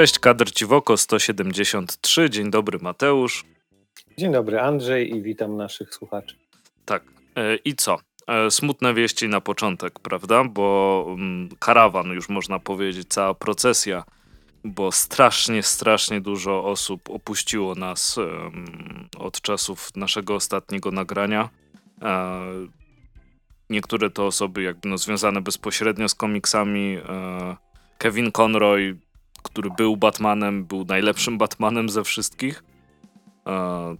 Cześć, kadr Ciwoko 173. Dzień dobry, Mateusz. Dzień dobry, Andrzej i witam naszych słuchaczy. Tak. E, I co? E, smutne wieści na początek, prawda? Bo mm, karawan, już można powiedzieć, cała procesja, bo strasznie, strasznie dużo osób opuściło nas od czasów naszego ostatniego nagrania. E, niektóre to osoby jakby no, związane bezpośrednio z komiksami. Kevin Conroy, który był Batmanem, był najlepszym Batmanem ze wszystkich.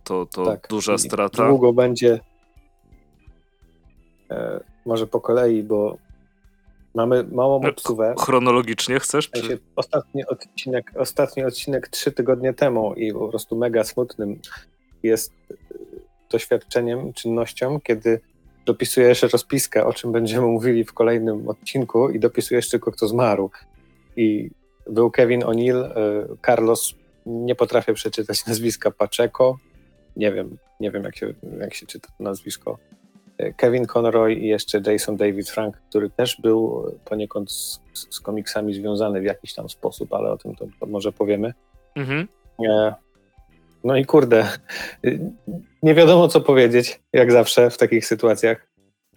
To, to tak. duża strata. Długo będzie E, może po kolei, bo mamy małą obsuwę. Chronologicznie chcesz? Czy... Ostatni odcinek, ostatni odcinek trzy tygodnie temu i po prostu mega smutnym jest doświadczeniem, czynnością, kiedy dopisujesz rozpiskę, o czym będziemy mówili w kolejnym odcinku i dopisujesz tylko kto zmarł. I był Kevin O'Neill, e, Carlos, nie potrafię przeczytać nazwiska Pacheco, nie wiem, nie wiem jak się, jak się czyta to nazwisko. Kevin Conroy i jeszcze Jason David Frank, który też był poniekąd z, z komiksami związany w jakiś tam sposób, ale o tym to, to może powiemy. Mhm. No i kurde, nie wiadomo co powiedzieć, jak zawsze w takich sytuacjach.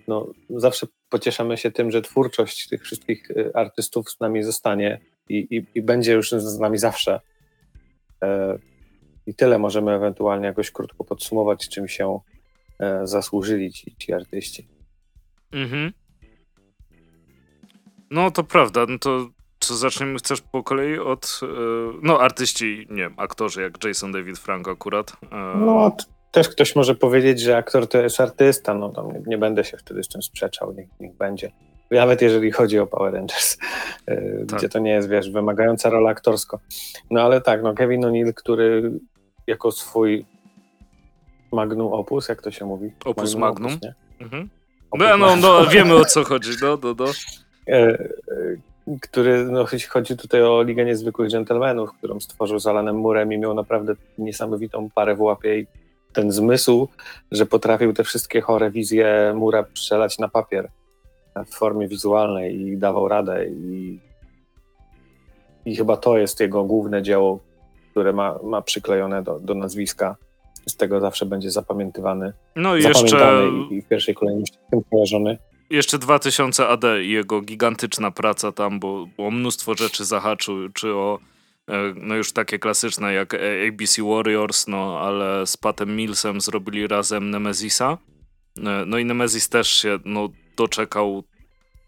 No, zawsze pocieszamy się tym, że twórczość tych wszystkich artystów z nami zostanie i, i, i będzie już z nami zawsze. E, I tyle możemy ewentualnie jakoś krótko podsumować, czym się E, zasłużyli ci, ci artyści. Mhm. No to prawda, no to co zaczniemy, chcesz po kolei od, e, no artyści, nie wiem, aktorzy jak Jason David Frank akurat. No też ktoś może powiedzieć, że aktor to jest artysta, no to nie, nie będę się wtedy z tym sprzeczał, niech, niech będzie. Nawet jeżeli chodzi o Power Rangers, tak. gdzie to nie jest, wiesz, wymagająca rola aktorsko. No ale tak, no Kevin O'Neill, który jako swój Magnum Opus, jak to się mówi? Opus Magnum. Magnum. Opus, mhm. no, no, no, wiemy o co chodzi, no, no, no. E, e, który, no, chodzi tutaj o Ligę Niezwykłych Gentlemanów, którą stworzył z Alanem Murem i miał naprawdę niesamowitą parę w łapie i ten zmysł, że potrafił te wszystkie chore wizje Mura przelać na papier w formie wizualnej i dawał radę i, i chyba to jest jego główne dzieło, które ma, ma przyklejone do, do nazwiska z tego zawsze będzie zapamiętywany. No i jeszcze. I, w pierwszej kolejności tym kojarzony. Jeszcze 2000 AD i jego gigantyczna praca tam, bo, bo mnóstwo rzeczy zahaczył, czy o e, no już takie klasyczne jak ABC Warriors, no ale z Patem Millsem zrobili razem Nemezisa. E, no i Nemezis też się no, doczekał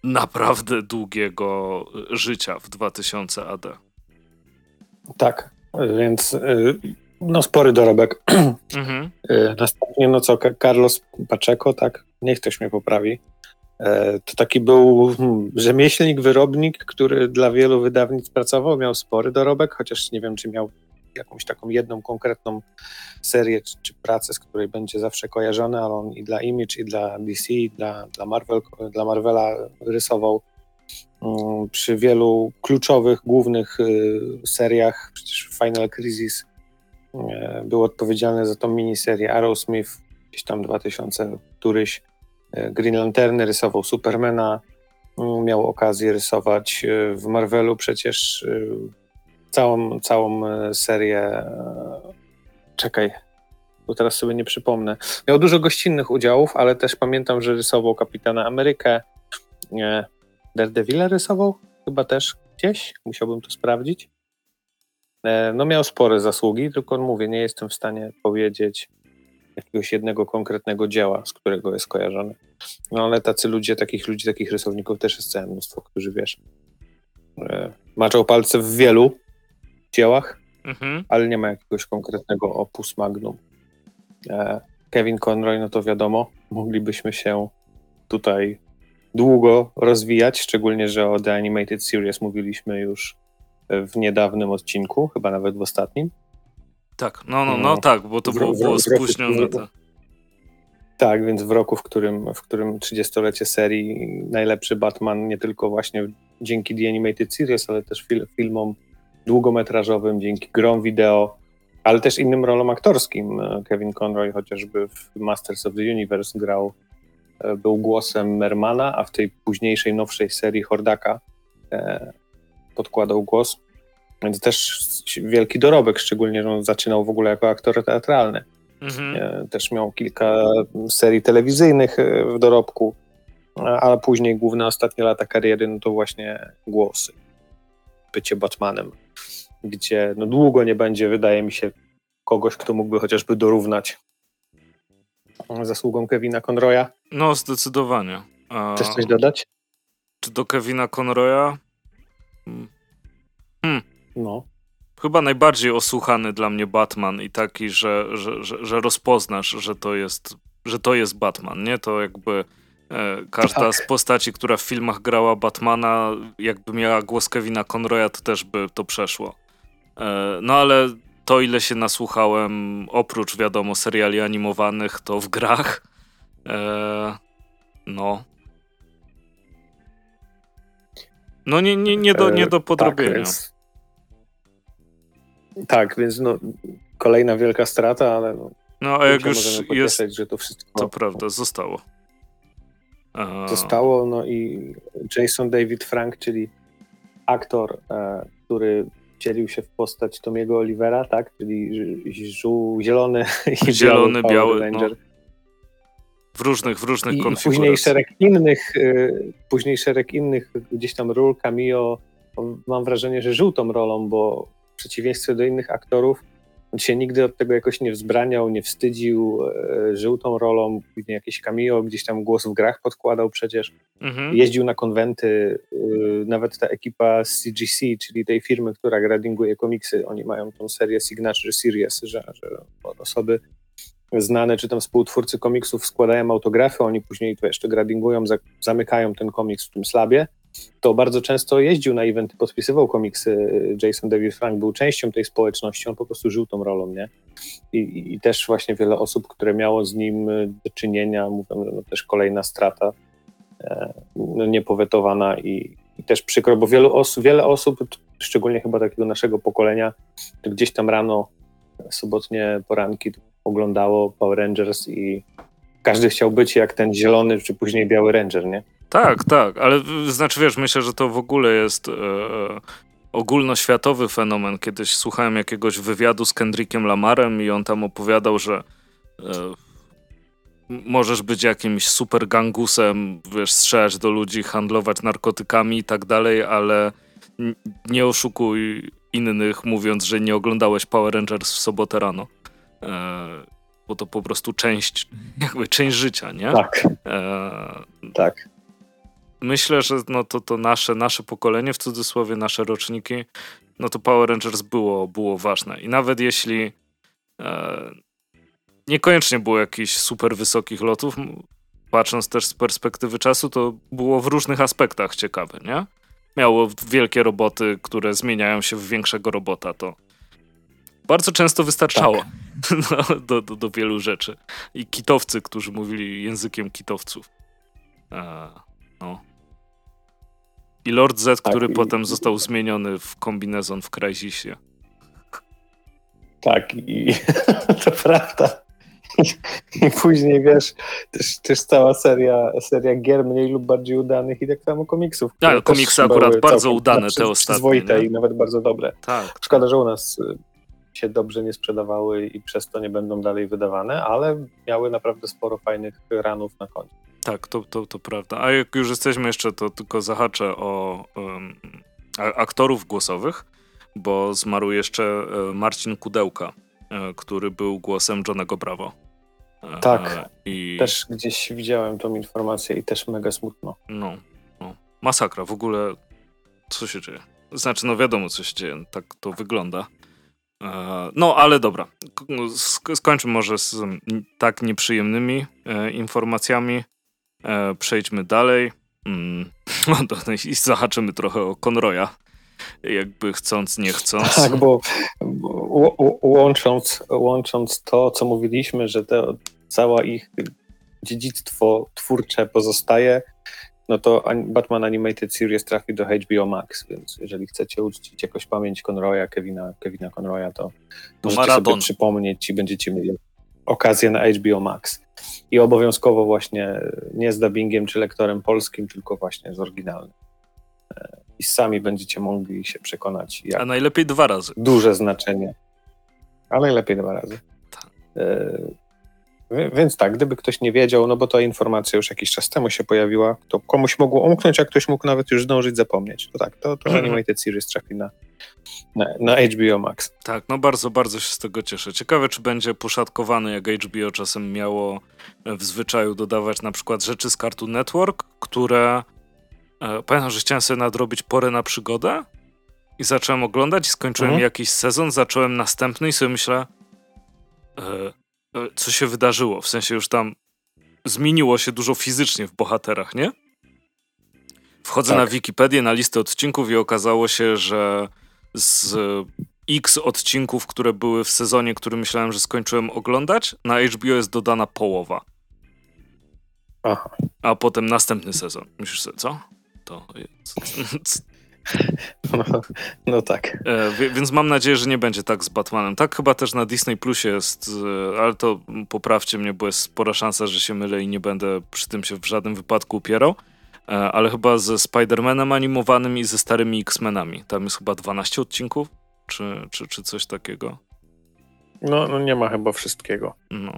naprawdę długiego życia w 2000 AD. Tak, więc y, no spory dorobek. Mhm. E, następnie, no co, Carlos Pacheco, tak, niech ktoś mnie poprawi. E, to taki był hmm, rzemieślnik, wyrobnik, który dla wielu wydawnictw pracował, miał spory dorobek, chociaż nie wiem, czy miał jakąś taką jedną konkretną serię czy, czy pracę, z której będzie zawsze kojarzony, ale on i dla Image, i dla DC, i dla, dla, Marvel, dla Marvela rysował um, przy wielu kluczowych, głównych y, seriach, przecież Final Crisis E, był odpowiedzialny za tą miniserię Arrowsmith, gdzieś tam 2000 któryś. E, Green Lantern rysował Supermana, mm, miał okazję rysować e, w Marvelu przecież całą, całą serię. Czekaj, bo teraz sobie nie przypomnę. Miał dużo gościnnych udziałów, ale też pamiętam, że rysował Kapitana Amerykę. Daredevila rysował chyba też gdzieś, musiałbym to sprawdzić. E, no miał spore zasługi, tylko mówię, nie jestem w stanie powiedzieć jakiegoś jednego konkretnego dzieła, z którego jest kojarzony. No ale tacy ludzie, takich ludzi, takich rysowników też jest całe mnóstwo, którzy wiesz, e, maczał palce w wielu dziełach, mhm. ale nie ma jakiegoś konkretnego opus magnum. E, Kevin Conroy, no to wiadomo, moglibyśmy się tutaj długo rozwijać, szczególnie, że o The Animated Series mówiliśmy już w niedawnym odcinku, chyba nawet w ostatnim. Tak, no, no, no, no tak, bo to było, było spóźnione. To. Tak, więc w roku, w którym, w którym 30-lecie serii najlepszy Batman nie tylko właśnie dzięki The Animated Series, ale też fil, filmom długometrażowym, dzięki grom wideo, ale też innym rolom aktorskim. Kevin Conroy chociażby w Masters of the Universe grał, e, był głosem Mermana, a w tej późniejszej, nowszej serii Hordaka e, podkładał głos. Więc też wielki dorobek, szczególnie, że on zaczynał w ogóle jako aktor teatralny. Mhm. E, też miał kilka serii telewizyjnych e, w dorobku, ale później główne ostatnie lata kariery no to właśnie głosy. Bycie Batmanem, gdzie no długo nie będzie, wydaje mi się, kogoś, kto mógłby chociażby dorównać zasługą Kevina Conroya. No, zdecydowanie. A... Chcesz coś dodać? Czy do Kevina Conroya? Hmm. No. Chyba najbardziej osłuchany dla mnie Batman i taki, że, że, że, że rozpoznasz, że to jest, że to jest Batman, nie? To jakby każda tak. z postaci, która w filmach grała Batmana, jakby miała głos Kevina Conroya, to też by to przeszło. E, no ale to, ile się nasłuchałem, oprócz wiadomo seriali animowanych, to w grach. E, no. No nie, nie, nie, do, nie do podrobienia. Tak, więc, tak, więc no, kolejna wielka strata, ale no, no a jak już jest, że to wszystko... To prawda, zostało. Zostało, no i Jason David Frank, czyli aktor, e, który wcielił się w postać Tomiego Olivera, tak? Czyli żół, zielony i zielony, biały, biały Ranger. No. W różnych, w różnych I konfiguracjach. Później szereg innych, y, później szereg innych gdzieś tam ról, cameo. Mam wrażenie, że żył tą rolą, bo w przeciwieństwie do innych aktorów on się nigdy od tego jakoś nie wzbraniał, nie wstydził, e, żył tą rolą, później jakieś cameo, gdzieś tam głos w grach podkładał przecież. Mhm. Jeździł na konwenty, e, nawet ta ekipa CGC, czyli tej firmy, która gradinguje komiksy, oni mają tą serię Signature Series, że, że osoby znane, czy tam współtwórcy komiksów składają autografy, oni później to jeszcze gradingują, zamykają ten komiks w tym slabie to bardzo często jeździł na eventy, podpisywał komiksy. Jason David Frank był częścią tej społeczności, on po prostu żył tą rolą, nie? I, i też właśnie wiele osób, które miało z nim do czynienia, mówią, no też kolejna strata e, no niepowetowana i, i, też przykro, bo wielu osób, wiele osób, szczególnie chyba takiego naszego pokolenia, gdzieś tam rano, sobotnie poranki oglądało Power Rangers i każdy chciał być jak ten zielony, czy później biały Ranger, nie? Tak, tak, ale znaczy wiesz, myślę, że to w ogóle jest e, e, ogólnoświatowy fenomen. Kiedyś słuchałem jakiegoś wywiadu z Kendrickiem Lamarem i on tam opowiadał, że e, możesz być jakimś super gangusem, wiesz, strzelać do ludzi, handlować narkotykami i tak dalej, ale nie oszukuj innych mówiąc, że nie oglądałeś Power Rangers w sobotę rano. E, bo to po prostu część, jakby część życia, nie? Tak. E, tak myślę, że no to, to nasze, nasze pokolenie, w cudzysłowie nasze roczniki, no to Power Rangers było, było ważne. I nawet jeśli e, niekoniecznie było jakichś super wysokich lotów, patrząc też z perspektywy czasu, to było w różnych aspektach ciekawe, nie? Miało wielkie roboty, które zmieniają się w większego robota, to bardzo często wystarczało tak. no, do, do, do wielu rzeczy. I kitowcy, którzy mówili językiem kitowców. E, no. I Lord Z, tak, który i... potem został zmieniony w kombinezon w Crysisie. Tak, i to prawda. I później wiesz, też, też cała seria, seria gier mniej lub bardziej udanych i tak samo komiksów. Tak, komiksy akurat bardzo udane te ostatnie. Przyzwoite i nawet bardzo dobre. Tak. Szkoda, że u nas y, się dobrze nie sprzedawały i przez to nie będą dalej wydawane, ale miały naprawdę sporo fajnych ranów na końcu. Tak, to, to, to prawda. A jak już jesteśmy jeszcze, to tylko zahaczę o um, aktorów głosowych, bo zmarł jeszcze e, Marcin Kudełka, e, który był głosem Johnego Bravo. E, tak, I... też gdzieś widziałem tą informację i też mega smutno. No, no, masakra, w ogóle co się dzieje? Znaczy, no wiadomo, co się dzieje, tak to wygląda. No, ale dobra, skończmy może z tak nieprzyjemnymi informacjami. E, przejdźmy dalej. Mm, no, I zahaczymy trochę o Conroya. Jakby chcąc, nie chcąc. Tak, bo, bo łącząc, łącząc to, co mówiliśmy, że to całe ich dziedzictwo twórcze pozostaje, no to Batman Animated Series trafi do HBO Max, więc jeżeli chcecie uczcić jakoś pamięć Conroya, Kevina, Kevina Conroya, to, to możecie Maraton. sobie przypomnieć i będziecie mieli okazję na HBO Max. I obowiązkowo właśnie nie z dubbingiem czy lektorem polskim, tylko właśnie z oryginalnym. E, i sami będziecie mogli się przekonać, jak A najlepiej dwa razy. duże znaczenie. A najlepiej dwa razy. Tak. Więc tak, gdyby ktoś nie wiedział, no bo ta informacja już jakiś czas temu się pojawiła, to komuś mogło umknąć, a ktoś mógł nawet już zdążyć zapomnieć. To tak, to, to Mhm. Animated Series trafi na, na, na HBO Max. Tak, no bardzo, bardzo się z tego cieszę. Ciekawe, czy będzie poszatkowany, jak HBO czasem miało w zwyczaju dodawać na przykład rzeczy z Cartoon Network, które e, pamiętam, że chciałem sobie nadrobić porę na przygodę i zacząłem oglądać i skończyłem Mhm. jakiś sezon, zacząłem następny i sobie myślę, e, co się wydarzyło, w sensie już tam zmieniło się dużo fizycznie w bohaterach, nie? Wchodzę Tak. na Wikipedię, na listę odcinków i okazało się, że z X odcinków, które były w sezonie, który myślałem, że skończyłem oglądać, na HBO jest dodana połowa, Aha. a potem następny sezon. Myślisz sobie, co? To jest... No, no tak. E, więc mam nadzieję, że nie będzie tak z Batmanem. Tak chyba też na Disney Plusie jest, e, ale to poprawcie mnie, bo jest spora szansa, że się mylę i nie będę przy tym się w żadnym wypadku upierał. E, ale chyba ze Spider-Manem animowanym i ze starymi X-Menami. Tam jest chyba 12 odcinków, czy, czy, czy coś takiego. No, no nie ma chyba wszystkiego. No.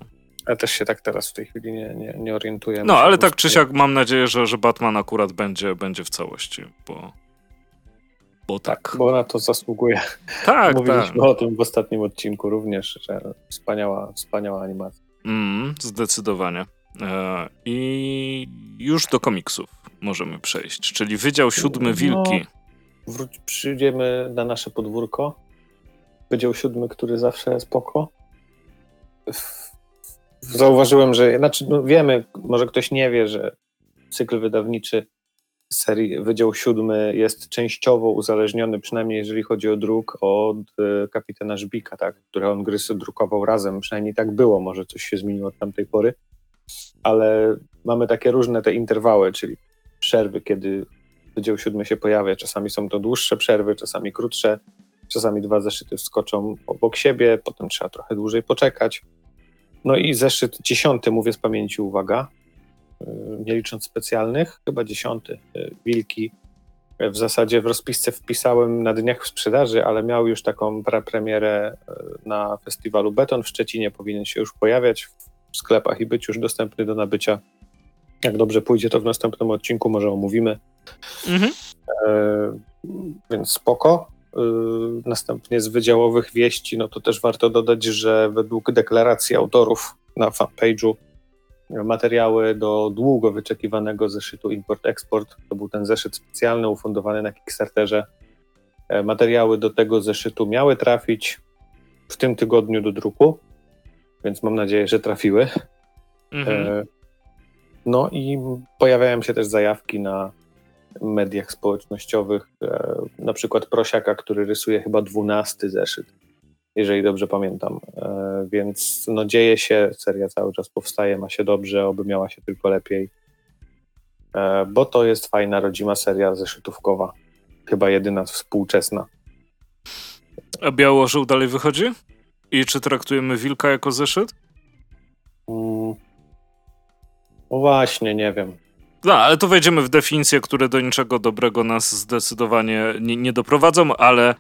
Ja też się tak teraz w tej chwili nie, nie, nie orientuję. No, ale tak czy siak mam nadzieję, że, że Batman akurat będzie, będzie w całości, bo. Bo tak. Bo na to zasługuje. Tak, tak. Mówiliśmy o tym w ostatnim odcinku również, że wspaniała, wspaniała animacja. Mm, zdecydowanie. E, I już do komiksów możemy przejść, czyli Wydział Siódmy No. Wilki. Wróć, przyjdziemy na nasze podwórko. Wydział siódmy, który zawsze spoko. W- Zauważyłem, że, znaczy no wiemy, może ktoś nie wie, że cykl wydawniczy serii Wydział Siódmy jest częściowo uzależniony, przynajmniej jeżeli chodzi o druk, od e, kapitana Żbika, tak, które on gry drukował razem. Przynajmniej tak było, może coś się zmieniło od tamtej pory. Ale mamy takie różne te interwały, czyli przerwy, kiedy Wydział Siódmy się pojawia. Czasami są to dłuższe przerwy, czasami krótsze. Czasami dwa zeszyty wskoczą obok siebie, potem trzeba trochę dłużej poczekać. No i zeszyt dziesiąty, mówię z pamięci, uwaga, nie licząc specjalnych, chyba dziesiąty, yy, Wilki. W zasadzie w rozpisce wpisałem na dniach w sprzedaży, ale miał już taką premierę na festiwalu Beton w Szczecinie, powinien się już pojawiać w sklepach i być już dostępny do nabycia. Jak dobrze pójdzie, to w następnym odcinku może omówimy. Mhm. E, więc spoko. E, Następnie z wydziałowych wieści, no to też warto dodać, że według deklaracji autorów na fanpage'u materiały do długo wyczekiwanego zeszytu Import-Export, to był ten zeszyt specjalny ufundowany na Kickstarterze. E, Materiały do tego zeszytu miały trafić w tym tygodniu do druku, więc mam nadzieję, że trafiły. Mhm. E, No i pojawiają się też zajawki na mediach społecznościowych, e, na przykład Prosiaka, który rysuje chyba dwunasty zeszyt, jeżeli dobrze pamiętam. E, Więc no dzieje się, seria cały czas powstaje, ma się dobrze, oby miała się tylko lepiej, E, bo to jest fajna, rodzima seria zeszytówkowa, chyba jedyna współczesna. A Białożół dalej wychodzi? I czy traktujemy Wilka jako zeszyt? Mm. No właśnie, nie wiem. No, ale to wejdziemy w definicje, które do niczego dobrego nas zdecydowanie nie, nie doprowadzą, ale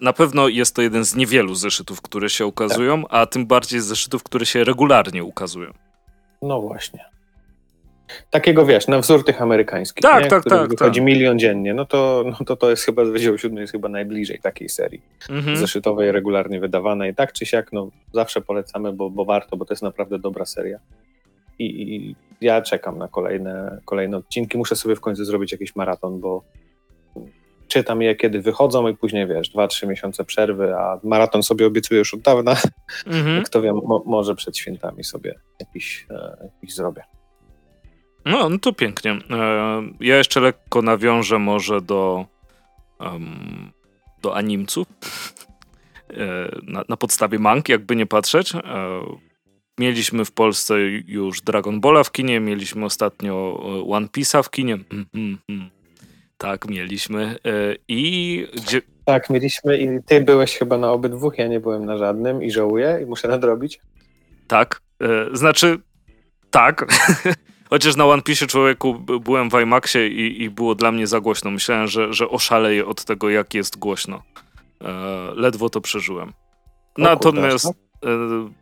na pewno jest to jeden z niewielu zeszytów, które się ukazują, a tym bardziej zeszytów, które się regularnie ukazują. No właśnie. Takiego wiesz, na wzór tych amerykańskich, Tak, nie? tak, Których tak, wychodzi tak. milion dziennie, no to, no to to jest chyba, Wydział Siódmy jest chyba najbliżej takiej serii Mhm. zeszytowej, regularnie wydawanej. Tak czy siak, no zawsze polecamy, bo, bo warto, bo to jest naprawdę dobra seria. I, I ja czekam na kolejne, kolejne odcinki. Muszę sobie w końcu zrobić jakiś maraton, bo czytam je, kiedy wychodzą i później, wiesz, dwa, trzy miesiące przerwy, a maraton sobie obiecuję już od dawna. Mhm. Kto wie, mo, może przed świętami sobie jakiś, e, jakiś zrobię. No, no to pięknie. E, ja jeszcze lekko nawiążę może do, em, do animców. E, na, na podstawie mang, jakby nie patrzeć. E, mieliśmy w Polsce już Dragon Balla w kinie, mieliśmy ostatnio e, One Piece'a w kinie. Mm, mm, mm. Tak, mieliśmy. E, I gdzie, Tak, mieliśmy i ty byłeś chyba na obydwu, ja nie byłem na żadnym i żałuję i muszę nadrobić. Tak, e, znaczy tak. Chociaż na One Piece człowieku byłem w IMAXie i, i było dla mnie za głośno. Myślałem, że, że oszaleję od tego, jak jest głośno. E, ledwo to przeżyłem. Natomiast no?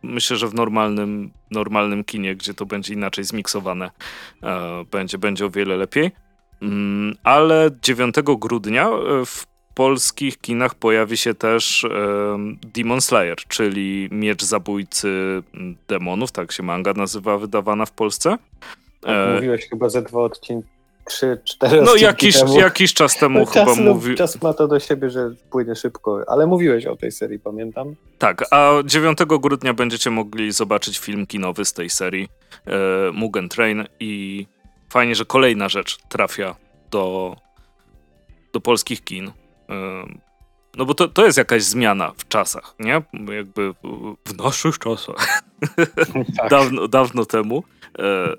myślę, że w normalnym, normalnym kinie, gdzie to będzie inaczej zmiksowane, będzie, będzie o wiele lepiej. Mm, ale 9 grudnia e, w polskich kinach pojawi się też Demon Slayer, czyli Miecz Zabójcy Demonów, tak się manga nazywa, wydawana w Polsce. Tak, mówiłeś chyba ze dwa odcinki, trzy, cztery No jakiś, temu. jakiś czas temu no, chyba czas, mówił. Czas ma to do siebie, że płynie szybko, ale mówiłeś o tej serii, pamiętam. Tak, a 9 grudnia będziecie mogli zobaczyć film kinowy z tej serii e, Mugen Train i fajnie, że kolejna rzecz trafia do, do polskich kin. No bo to, to jest jakaś zmiana w czasach, nie? Jakby w naszych czasach. Tak. dawno, dawno temu.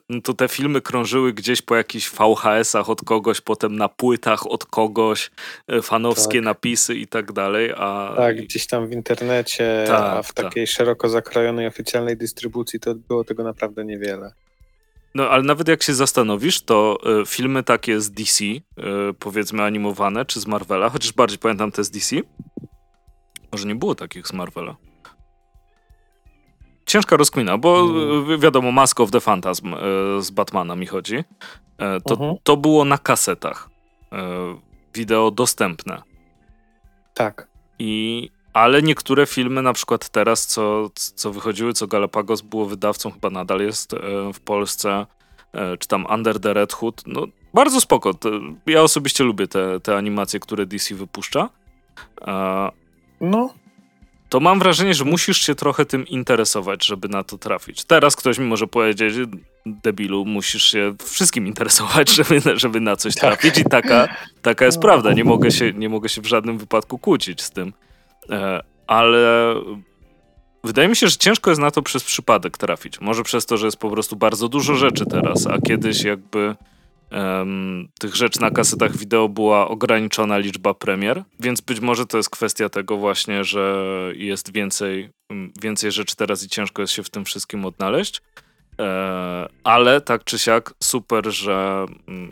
No to te filmy krążyły gdzieś po jakichś VHS-ach od kogoś, potem na płytach od kogoś, e, fanowskie tak. napisy i tak dalej. A... Tak, gdzieś tam w internecie, tak, a w tak. takiej szeroko zakrojonej oficjalnej dystrybucji to było tego naprawdę niewiele. No, ale nawet jak się zastanowisz, to y, filmy takie z DC, y, powiedzmy animowane, czy z Marvela, chociaż bardziej pamiętam te z DC, może nie było takich z Marvela. Ciężka rozkmina, bo y, wiadomo, Mask of the Phantasm z Batmana mi chodzi. To, uh-huh. to było na kasetach. Wideo dostępne. Tak. I ale niektóre filmy, na przykład teraz, co, co wychodziły, co Galapagos było wydawcą, chyba nadal jest e, w Polsce, e, czy tam Under the Red Hood, no bardzo spoko. Ja osobiście lubię te, te animacje, które DC wypuszcza. No. To mam wrażenie, że musisz się trochę tym interesować, żeby na to trafić. Teraz ktoś mi może powiedzieć, debilu, musisz się wszystkim interesować, żeby, żeby na coś tak. trafić i taka, taka jest no. prawda. Nie mogę, się, nie mogę się w żadnym wypadku kłócić z tym. E, ale wydaje mi się, że ciężko jest na to przez przypadek trafić. Może przez to, że jest po prostu bardzo dużo rzeczy teraz, a kiedyś jakby um, tych rzeczy na kasetach wideo była ograniczona liczba premier, więc być może to jest kwestia tego właśnie, że jest więcej, więcej rzeczy teraz i ciężko jest się w tym wszystkim odnaleźć. E, ale tak czy siak super, że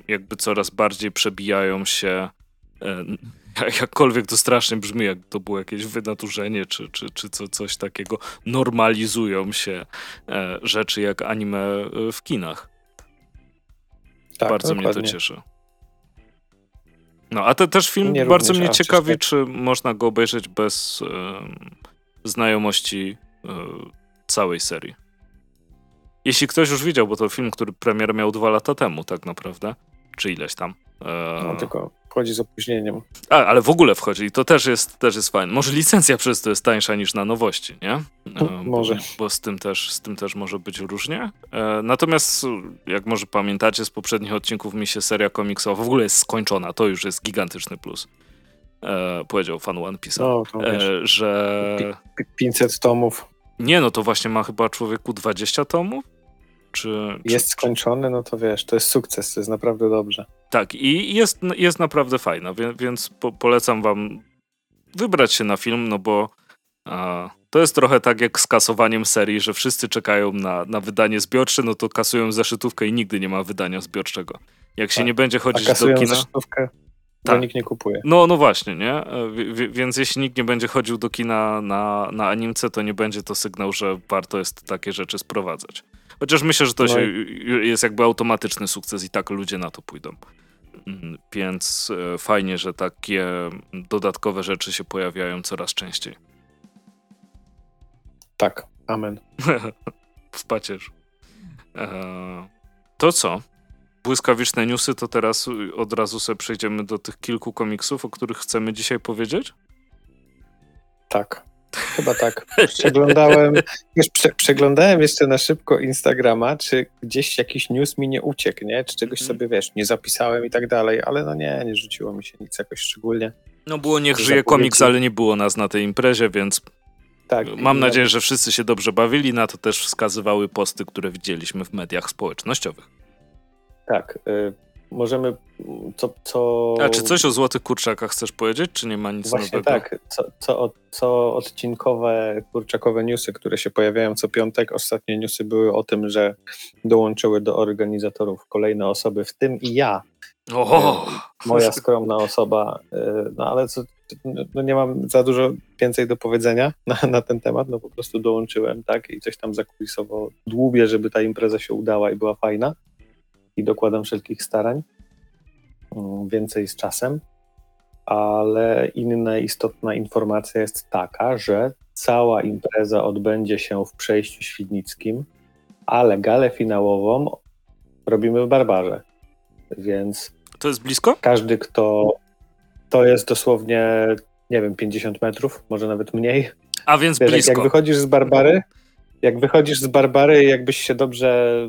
jakby coraz bardziej przebijają się e, jakkolwiek to strasznie brzmi, jak to było jakieś wynaturzenie, czy, czy, czy co, coś takiego, normalizują się e, rzeczy jak anime e, w kinach. Tak, bardzo dokładnie. mnie to cieszy. No, a te też film bardzo mnie ciekawi, czy można go obejrzeć bez e, znajomości e, całej serii. Jeśli ktoś już widział, bo to film, który premier miał dwa lata temu, tak naprawdę, czy ileś tam. E... No, tylko wchodzi z opóźnieniem. A, ale w ogóle wchodzi i to też jest, też jest fajne. Może licencja przez to jest tańsza niż na nowości, nie? E, może. Bo, bo, z, tym też, z tym też może być różnie. E, natomiast, jak może pamiętacie z poprzednich odcinków, mi się seria komiksowa w ogóle jest skończona. To już jest gigantyczny plus. E, powiedział fan One Piece, no, że... 500 tomów. Nie, no to właśnie ma chyba człowieku 20 tomów? Czy, jest czy, skończony, no to wiesz, to jest sukces, to jest naprawdę dobrze. Tak, i jest, jest naprawdę fajna, więc po, polecam wam wybrać się na film, no bo a, to jest trochę tak jak z kasowaniem serii, że wszyscy czekają na, na wydanie zbiorcze, no to kasują zeszytówkę i nigdy nie ma wydania zbiorczego. Jak się tak. nie będzie chodzić do kina... zeszytówkę, tak. nikt nie kupuje. No, no właśnie, nie? W, więc jeśli nikt nie będzie chodził do kina na, na animce, to nie będzie to sygnał, że warto jest takie rzeczy sprowadzać. Chociaż myślę, że to no. się, jest jakby automatyczny sukces i tak ludzie na to pójdą. Mm, więc e, fajnie, że takie dodatkowe rzeczy się pojawiają coraz częściej. Tak, amen. Spacierz. E, to co? Błyskawiczne newsy, to teraz od razu sobie przejdziemy do tych kilku komiksów, o których chcemy dzisiaj powiedzieć? Tak. Chyba tak. Przeglądałem, wiesz, prze, przeglądałem jeszcze na szybko Instagrama, czy gdzieś jakiś news mi nie uciekł, nie? Czy czegoś mhm. sobie, wiesz, nie zapisałem i tak dalej, ale no nie, nie rzuciło mi się nic jakoś szczególnie. No było Niech żyje komiks, ale nie było nas na tej imprezie, więc tak, mam nadzieję, że wszyscy się dobrze bawili. Na to też wskazywały posty, które widzieliśmy w mediach społecznościowych. Tak. Możemy co, co... A czy coś o złotych kurczakach chcesz powiedzieć, czy nie ma nic Właśnie nowego? tak, co, co, co odcinkowe kurczakowe newsy, które się pojawiają co piątek. Ostatnie newsy były o tym, że dołączyły do organizatorów kolejne osoby, w tym i ja. Oho! Moja skromna osoba, e, no ale co, no nie mam za dużo więcej do powiedzenia na, na ten temat, no po prostu dołączyłem, tak, i coś tam zakulisowo dłubię, żeby ta impreza się udała i była fajna i dokładam wszelkich starań, mm, więcej z czasem, ale inna istotna informacja jest taka, że cała impreza odbędzie się w przejściu świdnickim, ale galę finałową robimy w Barbarze, więc... To jest blisko? Każdy, kto... To jest dosłownie, nie wiem, 50 metrów, może nawet mniej. A więc Wiesz, blisko. Jak wychodzisz z Barbary, jak wychodzisz z Barbary, jakbyś się dobrze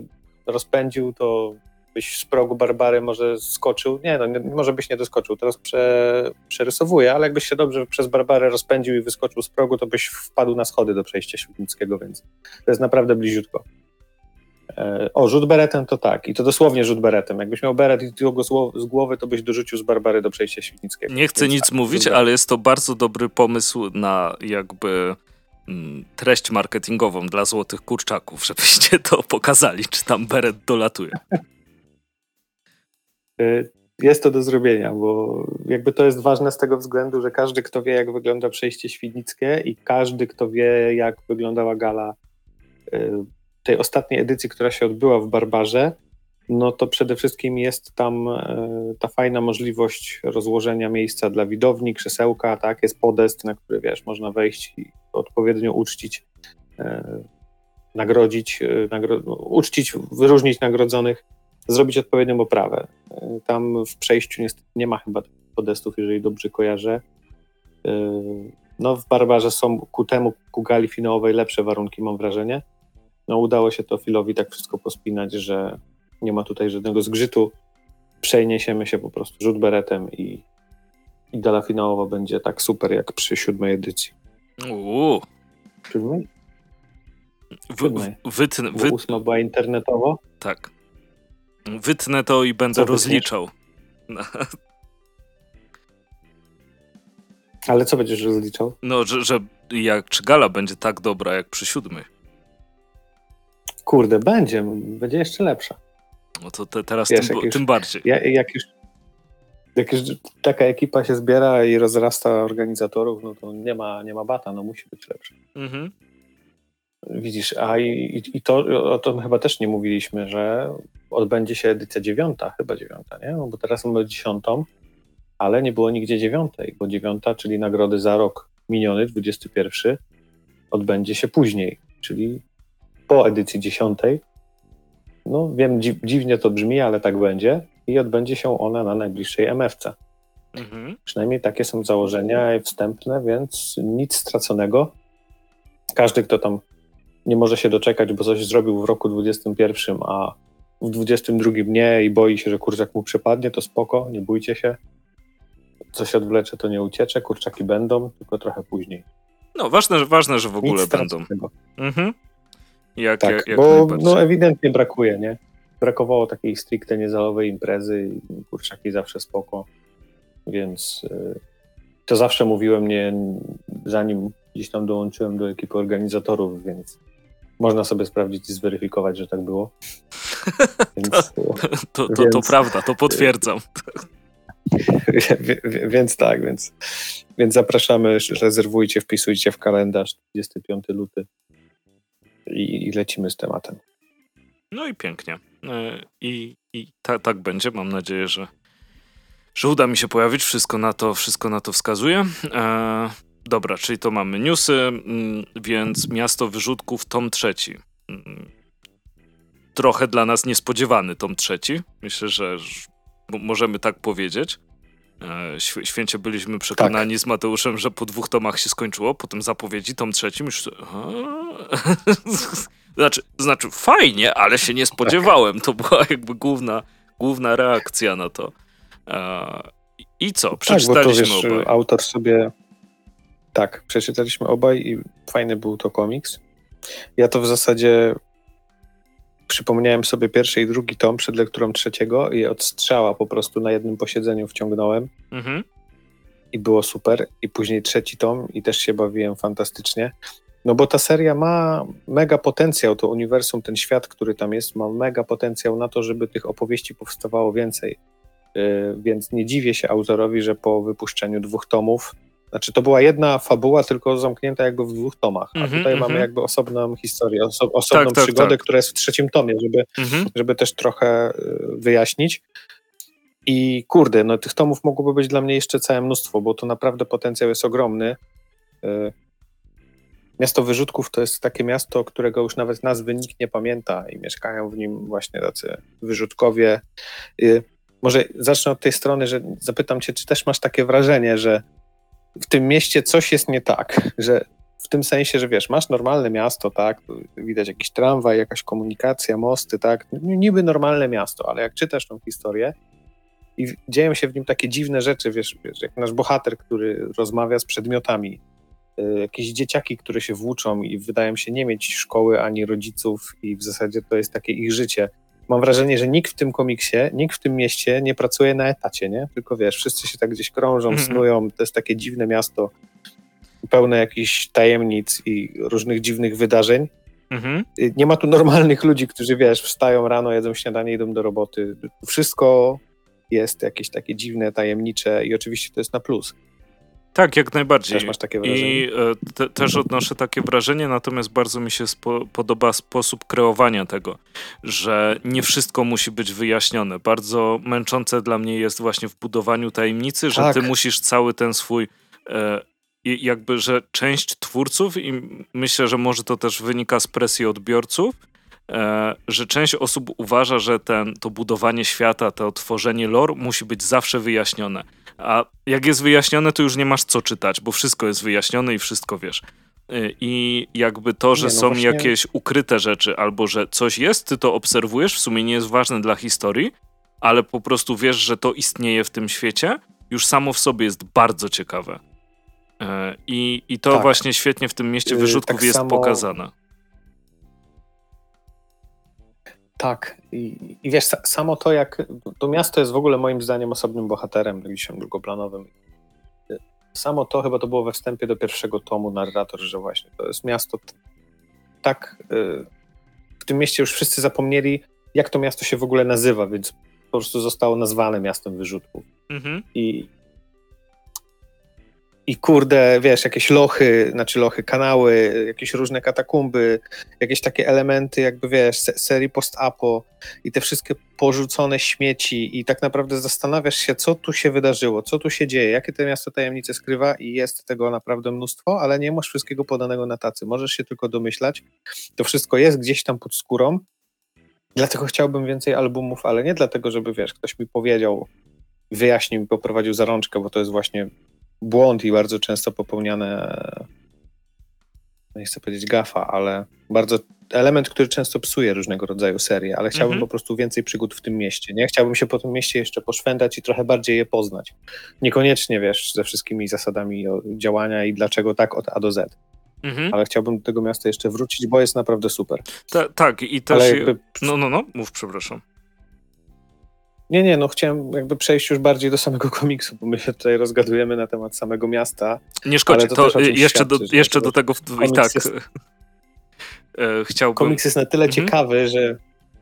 rozpędził, to byś z progu Barbary może skoczył. Nie, no nie, może byś nie doskoczył, teraz prze, przerysowuję, ale jakbyś się dobrze przez Barbarę rozpędził i wyskoczył z progu, to byś wpadł na schody do przejścia Świdnickiego, więc to jest naprawdę bliziutko. E, o, rzut beretem to tak, i to dosłownie rzut beretem. Jakbyś miał beret i go z głowy, to byś dorzucił z Barbary do przejścia Świdnickiego. Nie chcę nic tak, mówić, ale jest to bardzo dobry pomysł na jakby mm, treść marketingową dla złotych kurczaków, żebyście to pokazali, czy tam beret dolatuje. Y, jest to do zrobienia, bo jakby to jest ważne z tego względu, że każdy, kto wie, jak wygląda przejście świdnickie i każdy, kto wie, jak wyglądała gala y, tej ostatniej edycji, która się odbyła w Barbarze, no to przede wszystkim jest tam y, ta fajna możliwość rozłożenia miejsca dla widowni, krzesełka, tak, jest podest, na który, wiesz, można wejść i odpowiednio uczcić, nagrodzić, nagro uczcić, wyróżnić nagrodzonych zrobić odpowiednią oprawę. Tam w przejściu niestety nie ma chyba podestów, jeżeli dobrze kojarzę. No w Barbarze są ku temu, ku gali finałowej lepsze warunki, mam wrażenie. No udało się to Filowi tak wszystko pospinać, że nie ma tutaj żadnego zgrzytu. Przeniesiemy się po prostu rzut beretem i, i gala finałowa będzie tak super jak przy siódmej edycji. Uuu. Siódmej? Siódmej. Wytnę, wy... Ósma była internetowo? Tak. Wytnę to i będę co rozliczał. No. Ale co będziesz rozliczał? No, że, że jak, czy gala będzie tak dobra jak przy siódmej. Kurde, będzie. Będzie jeszcze lepsza. No to te, teraz Wiesz, tym, już, tym, bardziej. Ja, jak, już, jak już taka ekipa się zbiera i rozrasta organizatorów, no to nie ma, nie ma bata, no musi być lepsza. Mhm. Widzisz, a i, i to o tym chyba też nie mówiliśmy, że odbędzie się edycja dziewiąta, chyba dziewiąta, nie? No bo teraz mamy dziesiątą, ale nie było nigdzie dziewiątej, bo dziewiąta, czyli nagrody za rok miniony, 21, odbędzie się później, czyli po edycji dziesiątej. No wiem, dzi dziwnie to brzmi, ale tak będzie i odbędzie się ona na najbliższej MFC. Mhm. Przynajmniej takie są założenia wstępne, więc nic straconego. Każdy, kto tam nie może się doczekać, bo coś zrobił w roku 21, a w 22 nie i boi się, że kurczak mu przepadnie, to spoko, nie bójcie się. Coś odwlecze, to nie uciecze, kurczaki będą, tylko trochę później. No, ważne, ważne że w ogóle Nic będą. Mhm. Jak, tak, jak, jak bo no, ewidentnie brakuje, nie? Brakowało takiej stricte niezalowej imprezy i kurczaki zawsze spoko, więc y, to zawsze mówiłem, nie, zanim gdzieś tam dołączyłem do ekipy organizatorów, więc można sobie sprawdzić i zweryfikować, że tak było. Więc, to, to, to, więc, to, prawda, to potwierdzam. więc tak, więc, więc zapraszamy, rezerwujcie, wpisujcie w kalendarz 25 luty i, i lecimy z tematem. No i pięknie. E, I, i ta, tak będzie. Mam nadzieję, że, że uda mi się pojawić. Wszystko na to, wszystko na to wskazuje. E, Dobra, czyli to mamy newsy, mm, więc miasto wyrzutków tom trzeci. Mm, trochę dla nas niespodziewany tom trzeci. Myślę, że możemy tak powiedzieć. E, święcie byliśmy przekonani tak. z Mateuszem, że po dwóch tomach się skończyło, potem zapowiedzi tom trzecim już... znaczy, znaczy, fajnie, ale się nie spodziewałem. To była jakby główna, główna reakcja na to. E, I co? Przeczytaliśmy tak, bo to, wiesz, autor sobie tak, przeczytaliśmy obaj i fajny był to komiks. Ja to w zasadzie przypomniałem sobie pierwszy i drugi tom przed lekturą trzeciego i od strzała po prostu na jednym posiedzeniu wciągnąłem. Mhm. I było super. I później trzeci tom i też się bawiłem fantastycznie. No bo ta seria ma mega potencjał, to uniwersum, ten świat, który tam jest, ma mega potencjał na to, żeby tych opowieści powstawało więcej. Yy, więc nie dziwię się autorowi, że po wypuszczeniu dwóch tomów, znaczy to była jedna fabuła, tylko zamknięta jakby w dwóch tomach, a mm -hmm, tutaj mm -hmm. mamy mhm. jakby osobną historię, oso osobną tak, tak, przygodę, tak. która jest w trzecim tomie, żeby, mm -hmm. żeby też trochę yy, wyjaśnić. I kurde, no tych tomów mogłoby być dla mnie jeszcze całe mnóstwo, bo to naprawdę potencjał jest ogromny. Yy, Miasto Wyrzutków to jest takie miasto, którego już nawet nazwy nikt nie pamięta i mieszkają w nim właśnie tacy wyrzutkowie. Y, może zacznę od tej strony, że zapytam cię, czy też masz takie wrażenie, że w tym mieście coś jest nie tak, że w tym sensie, że wiesz, masz normalne miasto, tak, widać jakiś tramwaj, jakaś komunikacja, mosty, tak, niby normalne miasto, ale jak czytasz tą historię i dzieją się w nim takie dziwne rzeczy, wiesz, wiesz jak nasz bohater, który rozmawia z przedmiotami, Y, jakieś dzieciaki, które się włóczą i wydają się nie mieć szkoły ani rodziców i w zasadzie to jest takie ich życie. Mam wrażenie, że nikt w tym komiksie, nikt w tym mieście nie pracuje na etacie, nie? Tylko wiesz, wszyscy się tak gdzieś krążą, -hmm. snują, to jest takie dziwne miasto, pełne jakichś tajemnic i różnych dziwnych wydarzeń. Mm -hmm. Nie ma tu normalnych ludzi, którzy wiesz, wstają rano, jedzą śniadanie, idą do roboty. Wszystko jest jakieś takie dziwne, tajemnicze i oczywiście to jest na plus. Tak, jak najbardziej. Też masz takie wrażenie. I e, te, też odnoszę takie wrażenie, natomiast bardzo mi się spo, podoba sposób kreowania tego, że nie wszystko musi być wyjaśnione. Bardzo męczące dla mnie jest właśnie w budowaniu tajemnicy, że tak. ty musisz cały ten swój e, jakby, że część twórców i myślę, że może to też wynika z presji odbiorców, e, że część osób uważa, że ten, to budowanie świata, to tworzenie lore musi być zawsze wyjaśnione a jak jest wyjaśnione, to już nie masz co czytać, bo wszystko jest wyjaśnione i wszystko wiesz. Y, I jakby to, że nie, no są właśnie... jakieś ukryte rzeczy, albo że coś jest, ty to obserwujesz, w sumie nie jest ważne dla historii, ale po prostu wiesz, że to istnieje w tym świecie, już samo w sobie jest bardzo ciekawe. Y, I, i to tak. właśnie świetnie w tym mieście y, wyrzutków tak jest samo... pokazane. Tak. I, I, wiesz, samo to, jak to miasto jest w ogóle moim zdaniem osobnym bohaterem, gdzieś drugoplanowym. Samo to chyba to było we wstępie do pierwszego tomu narrator, że właśnie to jest miasto tak. Y, w tym mieście już wszyscy zapomnieli, jak to miasto się w ogóle nazywa, więc po prostu zostało nazwane miastem wyrzutków. Mhm. I, i kurde, wiesz, jakieś lochy, znaczy lochy, kanały, jakieś różne katakumby, jakieś takie elementy jakby, wiesz, serii post-apo i te wszystkie porzucone śmieci i tak naprawdę zastanawiasz się, co tu się wydarzyło, co tu się dzieje, jakie to miasto tajemnice skrywa i jest tego naprawdę mnóstwo, ale nie masz wszystkiego podanego na tacy, możesz się tylko domyślać. To wszystko jest gdzieś tam pod skórą, dlatego chciałbym więcej albumów, ale nie dlatego, żeby, wiesz, ktoś mi powiedział, wyjaśnił mi, poprowadził za rączkę, bo to jest właśnie błąd i bardzo często popełniane, no nie chcę powiedzieć gafa, ale bardzo element, który często psuje różnego rodzaju serie, ale chciałbym mhm. po prostu więcej przygód w tym mieście, nie? Chciałbym się po tym mieście jeszcze poszwędać i trochę bardziej je poznać. Niekoniecznie, wiesz, ze wszystkimi zasadami działania i dlaczego tak od A do Z. Mhm. Ale chciałbym do tego miasta jeszcze wrócić, bo jest naprawdę super. Ta, tak, i też. Jakby... No, no, no, mów, przepraszam. Nie, nie, no chciałem jakby przejść już bardziej do samego komiksu, bo my się tutaj rozgadujemy na temat samego miasta. Nie szkodzi, to, to jeszcze, świadczy, do, jeszcze do tego i tak jest, e, chciałbym... Komiks jest na tyle mhm. ciekawy, że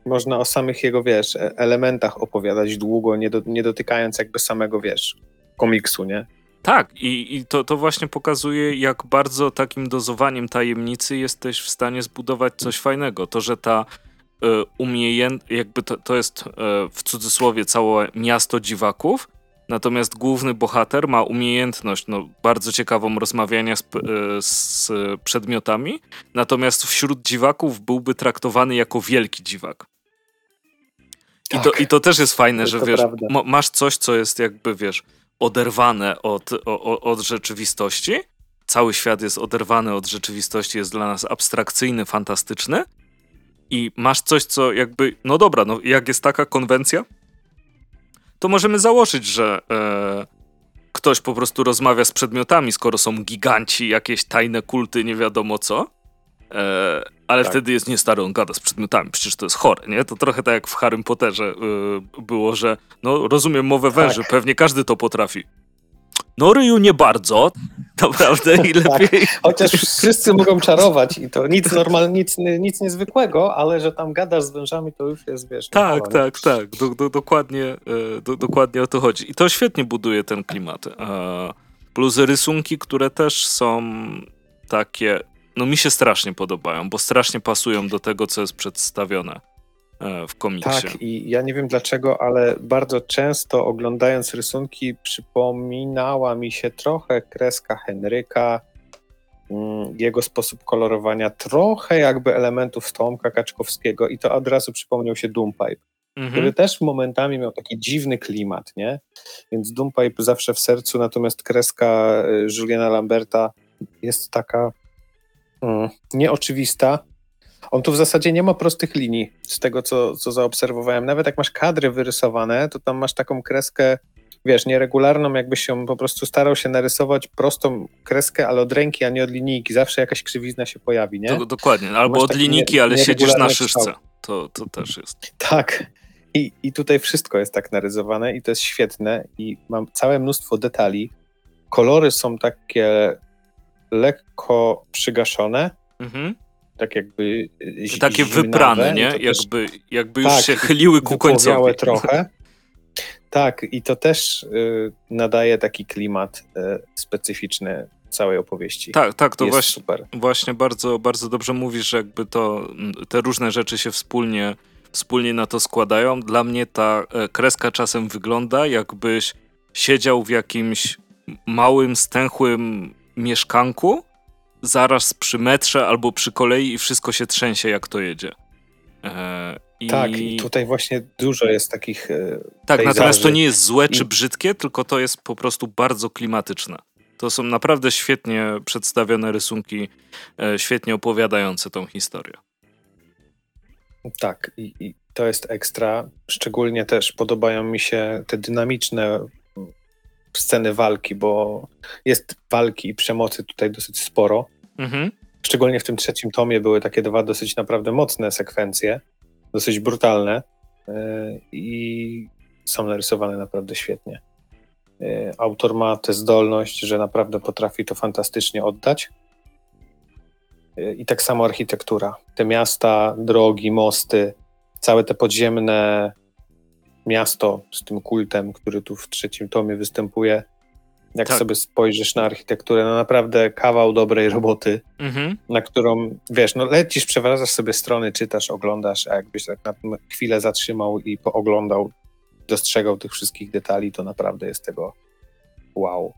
można o samych jego, wiesz, e, elementach opowiadać długo, nie, do, nie dotykając jakby samego, wiesz, komiksu, nie? Tak, i, i to, to właśnie pokazuje, jak bardzo takim dozowaniem tajemnicy jesteś w stanie zbudować coś fajnego. To, że ta E, umiejętność, jakby to, to jest e, w cudzysłowie całe miasto dziwaków, natomiast główny bohater ma umiejętność no, bardzo ciekawą rozmawiania z, e, z przedmiotami, natomiast wśród dziwaków byłby traktowany jako wielki dziwak. Tak. I, to, I to też jest fajne, że wiesz, masz coś, co jest jakby, wiesz, oderwane od, o, od rzeczywistości. Cały świat jest oderwany od rzeczywistości, jest dla nas abstrakcyjny, fantastyczny, i masz coś, co jakby, no dobra, no jak jest taka konwencja, to możemy założyć, że e, ktoś po prostu rozmawia z przedmiotami, skoro są giganci, jakieś tajne kulty, nie wiadomo co. E, ale tak. wtedy jest nie stary, on gada z przedmiotami, przecież to jest chore, nie? To trochę tak jak w Harrym Potterze y, było, że no rozumiem mowę węży, tak. pewnie każdy to potrafi. No Ryu nie bardzo, naprawdę i tak. lepiej. Tak. Chociaż wszyscy mogą czarować i to nic normal, nic, nic niezwykłego, ale że tam gadasz z wężami, to już jest, wiesz... Tak, no, tak, tak, do, do, dokładnie, e, do, dokładnie o to chodzi. I to świetnie buduje ten klimat. E, plus rysunki, które też są takie, no mi się strasznie podobają, bo strasznie pasują do tego, co jest przedstawione. E, w komiksie. Tak, i ja nie wiem dlaczego, ale bardzo często oglądając rysunki przypominała mi się trochę kreska Henryka, mm, jego sposób kolorowania, trochę jakby elementów Tomka Kaczkowskiego i to od razu przypomniał się Doompipe, mhm. który też momentami miał taki dziwny klimat, nie? Więc Doompipe zawsze w sercu, natomiast kreska y, Juliana Lamberta jest taka mm, nieoczywista, on tu w zasadzie nie ma prostych linii, z tego co, co zaobserwowałem. Nawet jak masz kadry wyrysowane, to tam masz taką kreskę, wiesz, nieregularną, jakbyś się po prostu starał się narysować prostą kreskę, ale od ręki, a nie od linijki. Zawsze jakaś krzywizna się pojawi, nie? Do, dokładnie, albo od linijki, nie, ale siedzisz na szyszce. To, to też jest. Tak. I, I tutaj wszystko jest tak narysowane i to jest świetne i mam całe mnóstwo detali. Kolory są takie lekko przygaszone, mhm tak jakby Takie wyprane, nie? Jakby, jakby już tak, się chyliły ku końcowi. trochę. Tak, i to też y, nadaje taki klimat y, specyficzny całej opowieści. Tak, tak, to właśnie, właśnie bardzo, bardzo dobrze mówisz, że jakby to, te różne rzeczy się wspólnie, wspólnie na to składają. Dla mnie ta e, kreska czasem wygląda, jakbyś siedział w jakimś małym, stęchłym mieszkanku zaraz przy metrze albo przy kolei i wszystko się trzęsie, jak to jedzie. E, i... Tak, i tutaj właśnie dużo jest takich. E, tak, natomiast to nie jest złe czy brzydkie, tylko to jest po prostu bardzo klimatyczne. To są naprawdę świetnie przedstawione rysunki, e, świetnie opowiadające tą historię. Tak, i, i to jest ekstra. Szczególnie też podobają mi się te dynamiczne sceny walki, bo jest walki i przemocy tutaj dosyć sporo. Mhm. Szczególnie w tym trzecim tomie były takie dwa dosyć naprawdę mocne sekwencje, dosyć brutalne yy, i są narysowane naprawdę świetnie. Yy, autor ma tę zdolność, że naprawdę potrafi to fantastycznie oddać. Yy, I tak samo architektura. Te miasta, drogi, mosty, całe te podziemne miasto z tym kultem, który tu w trzecim tomie występuje. Jak tak. sobie spojrzysz na architekturę, no naprawdę kawał dobrej roboty, mhm. na którą, wiesz, no lecisz, przewracasz sobie strony, czytasz, oglądasz, a jakbyś tak na chwilę zatrzymał i pooglądał, dostrzegał tych wszystkich detali, to naprawdę jest tego wow.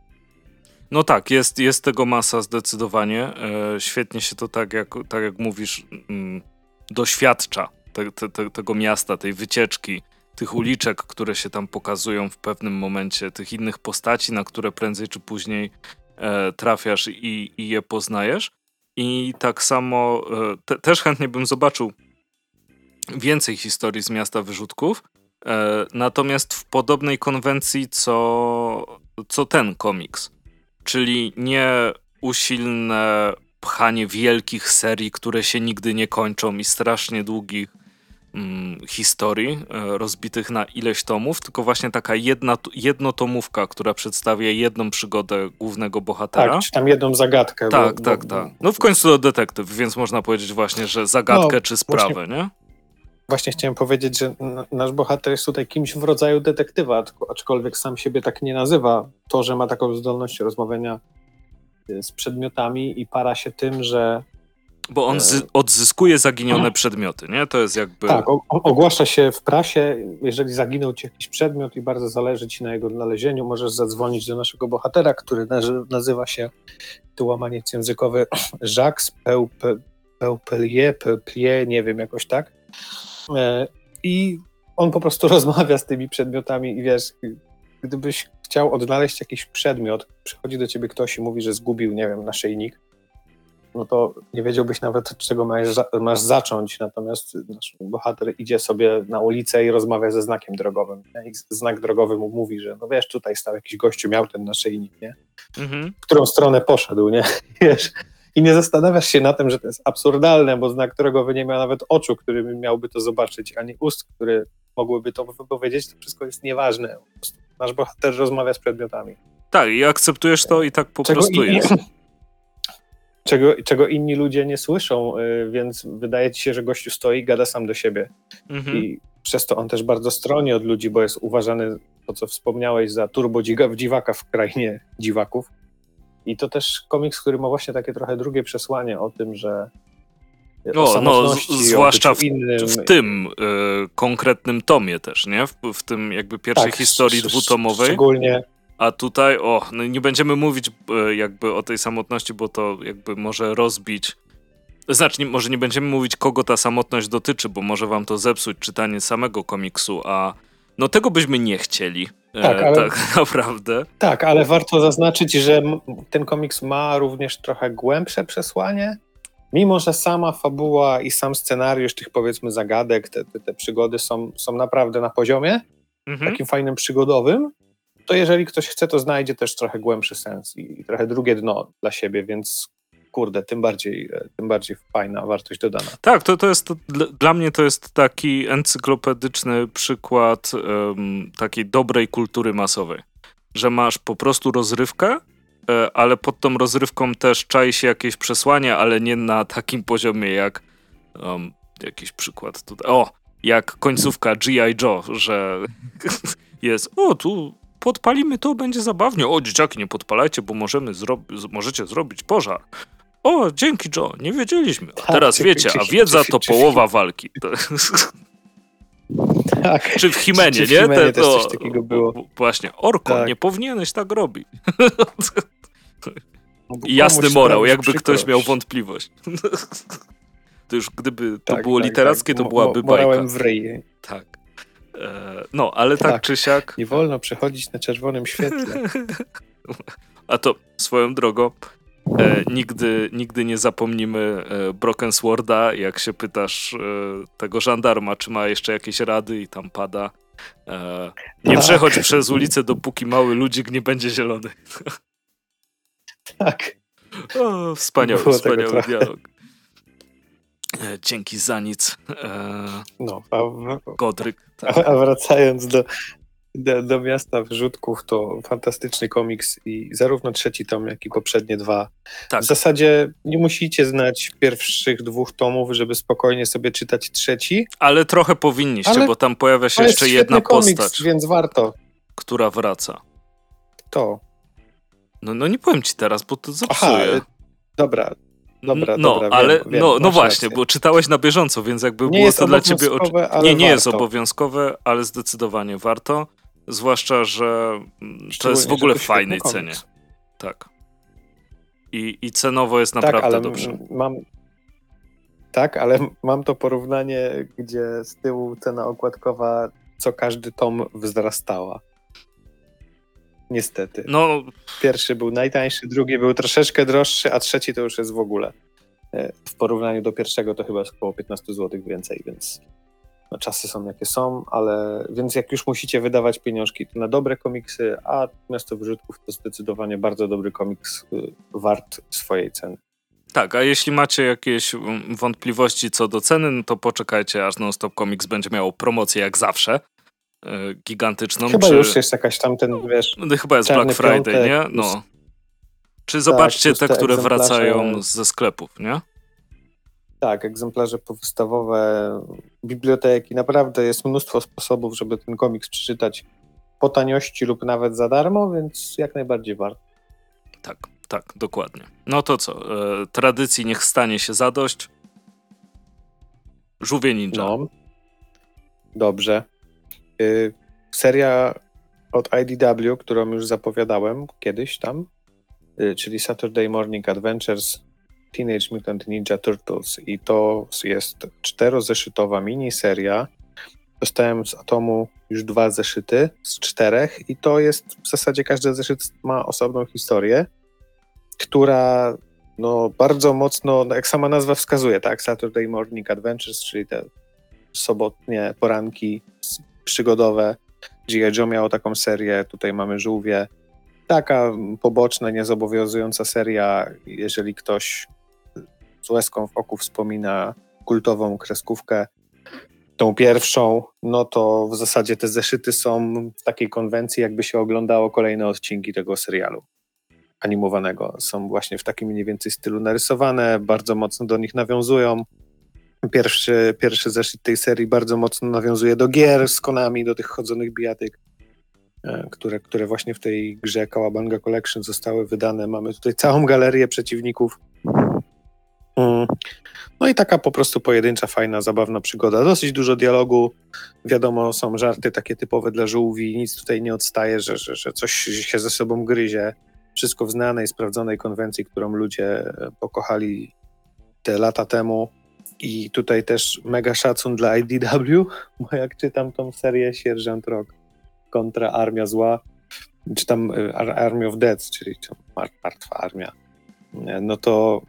No tak, jest, jest tego masa zdecydowanie. E, świetnie się to tak jak, tak jak mówisz, mm, doświadcza te, te, te, tego miasta, tej wycieczki, tych uliczek, które się tam pokazują w pewnym momencie, tych innych postaci, na które prędzej czy później e, trafiasz i, i, je poznajesz. I tak samo e, te, też chętnie bym zobaczył więcej historii z miasta wyrzutków. E, natomiast w podobnej konwencji, co, co ten komiks. Czyli nie usilne pchanie wielkich serii, które się nigdy nie kończą i strasznie długich historii e, rozbitych na ileś tomów, tylko właśnie taka jedna, jednotomówka, która przedstawia jedną przygodę głównego bohatera. Tak, czy tam jedną zagadkę. Tak, bo, tak, bo... tak. No w końcu to detektyw, więc można powiedzieć właśnie, że zagadkę no, czy sprawę, właśnie, nie? Właśnie chciałem powiedzieć, że nasz bohater jest tutaj kimś w rodzaju detektywa, aczkolwiek sam siebie tak nie nazywa. To, że ma taką zdolność rozmawiania e, z przedmiotami i para się tym, że bo on odzyskuje zaginione przedmioty, nie? To jest jakby... Tak, ogłasza się w prasie, jeżeli zaginął ci jakiś przedmiot i bardzo zależy ci na jego odnalezieniu, możesz zadzwonić do naszego bohatera, który nazywa się, tu łamaniec językowy, Jacques Peupelier, Peupelier, nie wiem, jakoś tak. E, I on po prostu rozmawia z tymi przedmiotami i wiesz, gdybyś chciał odnaleźć jakiś przedmiot, przychodzi do ciebie ktoś i mówi, że zgubił, nie wiem, naszyjnik, no to nie wiedziałbyś nawet, od czego masz, masz zacząć. Natomiast nasz bohater idzie sobie na ulicę i rozmawia ze znakiem drogowym. I znak drogowy mu mówi, że no wiesz, tutaj stał jakiś gościu, miał ten naszyjnik, nie? Mhm. W którą stronę poszedł, nie? Wiesz? I nie zastanawiasz się na tym, że to jest absurdalne, bo znak którego wy nie miał nawet oczu, który miałby to zobaczyć, ani ust, które mogłyby to wypowiedzieć, to wszystko jest nieważne. Nasz bohater rozmawia z przedmiotami. Tak, i akceptujesz to i tak po czego prostu jest. Czego, czego inni ludzie nie słyszą, y, więc wydaje ci się, że gościu stoi i gada sam do siebie. Mhm. I przez to on też bardzo stroni od ludzi, bo jest uważany, to co wspomniałeś, za turbo dziwaka w krainie dziwaków. I to też komiks, który ma właśnie takie trochę drugie przesłanie o tym, że no, no zwłaszcza w, w tym y, konkretnym tomie też, nie? W, w tym jakby pierwszej tak, historii dwutomowej. Szczególnie. A tutaj, o, no nie będziemy mówić y, jakby o tej samotności, bo to jakby może rozbić. Znaczy, może nie będziemy mówić, kogo ta samotność dotyczy, bo może wam to zepsuć czytanie samego komiksu, a no tego byśmy nie chcieli. E, tak, ale, tak naprawdę. Tak, ale warto zaznaczyć, że ten komiks ma również trochę głębsze przesłanie mimo że sama fabuła i sam scenariusz tych powiedzmy zagadek, te, te, te przygody są, są naprawdę na poziomie, mhm. takim fajnym przygodowym, to jeżeli ktoś chce, to znajdzie też trochę głębszy sens i, i trochę drugie dno dla siebie, więc kurde, tym bardziej, tym bardziej fajna wartość dodana. Tak, to, to jest, to, dla mnie to jest taki encyklopedyczny przykład um, takiej dobrej kultury masowej, że masz po prostu rozrywkę, E, ale pod tą rozrywką też czai się jakieś przesłanie, ale nie na takim poziomie jak um, jakiś przykład tutaj. O, jak końcówka G.I. Joe, że jest, o tu podpalimy to, będzie zabawnie. O, dzieciaki, nie podpalajcie, bo możemy zro możecie zrobić pożar. O, dzięki Joe, nie wiedzieliśmy. A tak, teraz wiecie, a wiedza to połowa walki. Tak. Czy w Himenie, nie? Te, to, coś takiego było. Właśnie, Orko, tak. nie powinieneś tak robić. No jasny morał, jakby ktoś miał wątpliwość. to już gdyby to tak, było tak, literackie, tak. to byłaby bajka. Morałem w ryj. Tak. E, no, ale tak, tak czy siak... Nie wolno przechodzić na czerwonym świetle. A to swoją drogą, E, nigdy, nigdy nie zapomnimy e, Broken Sworda, jak się pytasz e, tego żandarma, czy ma jeszcze jakieś rady i tam pada. E, nie tak. przechodź przez ulicę, dopóki mały ludzik nie będzie zielony. Tak. O, wspaniały, Było wspaniały dialog. E, dzięki za nic. E, no, a, Godryk. Tak. A, a wracając do, do, do miasta wrzutków to fantastyczny komiks i zarówno trzeci tom, jak i poprzednie dwa. Tak. W zasadzie nie musicie znać pierwszych dwóch tomów, żeby spokojnie sobie czytać trzeci. Ale trochę powinniście, Ale bo tam pojawia się jeszcze jedna komiks, postać. Więc warto. Która wraca. To. No, no nie powiem ci teraz, bo to zepsuje. Aha, dobra, Dobra, no, dobra, ale wiem, wiem, no, no właśnie, rację. bo czytałeś na bieżąco, więc jakby nie było to dla ciebie. Nie, nie jest obowiązkowe, ale zdecydowanie warto. Zwłaszcza, że to jest w ogóle w fajnej cenie. Tak. I, I cenowo jest tak, naprawdę tak, ale dobrze. Mam, tak, ale mam to porównanie, gdzie z tyłu cena okładkowa co każdy tom wzrastała. Niestety. No, Pierwszy był najtańszy, drugi był troszeczkę droższy, a trzeci to już jest w ogóle. E, w porównaniu do pierwszego to chyba jest około 15 zł więcej, więc no, czasy są jakie są, ale więc jak już musicie wydawać pieniążki to na dobre komiksy, a Miasto Wyrzutków to zdecydowanie bardzo dobry komiks, y, wart swojej ceny. Tak, a jeśli macie jakieś wątpliwości co do ceny, no to poczekajcie, aż Non-Stop Comics będzie miał promocję jak zawsze gigantyczną. Chyba czy... już jest jakaś tam ten, wiesz... No, chyba jest Black Friday, piątek, nie? No. Czy zobaczcie tak, te, które wracają ze sklepów, nie? Tak, egzemplarze powystawowe, biblioteki. Naprawdę jest mnóstwo sposobów, żeby ten komiks przeczytać po taniości lub nawet za darmo, więc jak najbardziej warto. Tak, tak, dokładnie. No to co? E, tradycji niech stanie się zadość. Żółwie Ninja. No. Dobrze. Y, seria od IDW, którą już zapowiadałem kiedyś tam, y, czyli Saturday Morning Adventures Teenage Mutant Ninja Turtles i to jest czterozeszytowa miniseria. Dostałem z Atomu już dwa zeszyty z czterech i to jest w zasadzie każdy zeszyt ma osobną historię, która no, bardzo mocno, no, jak sama nazwa wskazuje, tak, Saturday Morning Adventures, czyli te sobotnie poranki przygodowe. G.I. Joe miało taką serię, tutaj mamy Żółwie. Taka poboczna, niezobowiązująca seria, jeżeli ktoś z łezką w oku wspomina kultową kreskówkę, tą pierwszą, no to w zasadzie te zeszyty są w takiej konwencji, jakby się oglądało kolejne odcinki tego serialu animowanego. Są właśnie w takim mniej więcej stylu narysowane, bardzo mocno do nich nawiązują. Pierwszy, pierwszy zeszyt tej serii bardzo mocno nawiązuje do gier z Konami, do tych chodzonych bijatyk, e, które, które właśnie w tej grze Kawabanga Collection zostały wydane. Mamy tutaj całą galerię przeciwników. Mm. No i taka po prostu pojedyncza, fajna, zabawna przygoda. Dosyć dużo dialogu. Wiadomo, są żarty takie typowe dla żółwi. Nic tutaj nie odstaje, że, że, że coś się ze sobą gryzie. Wszystko w znanej, sprawdzonej konwencji, którą ludzie pokochali te lata temu. I tutaj też mega szacun dla IDW, bo jak czytam tą serię Sierżant Rock kontra Armia Zła, czytam y, Army of Death, czyli martwa armia, no to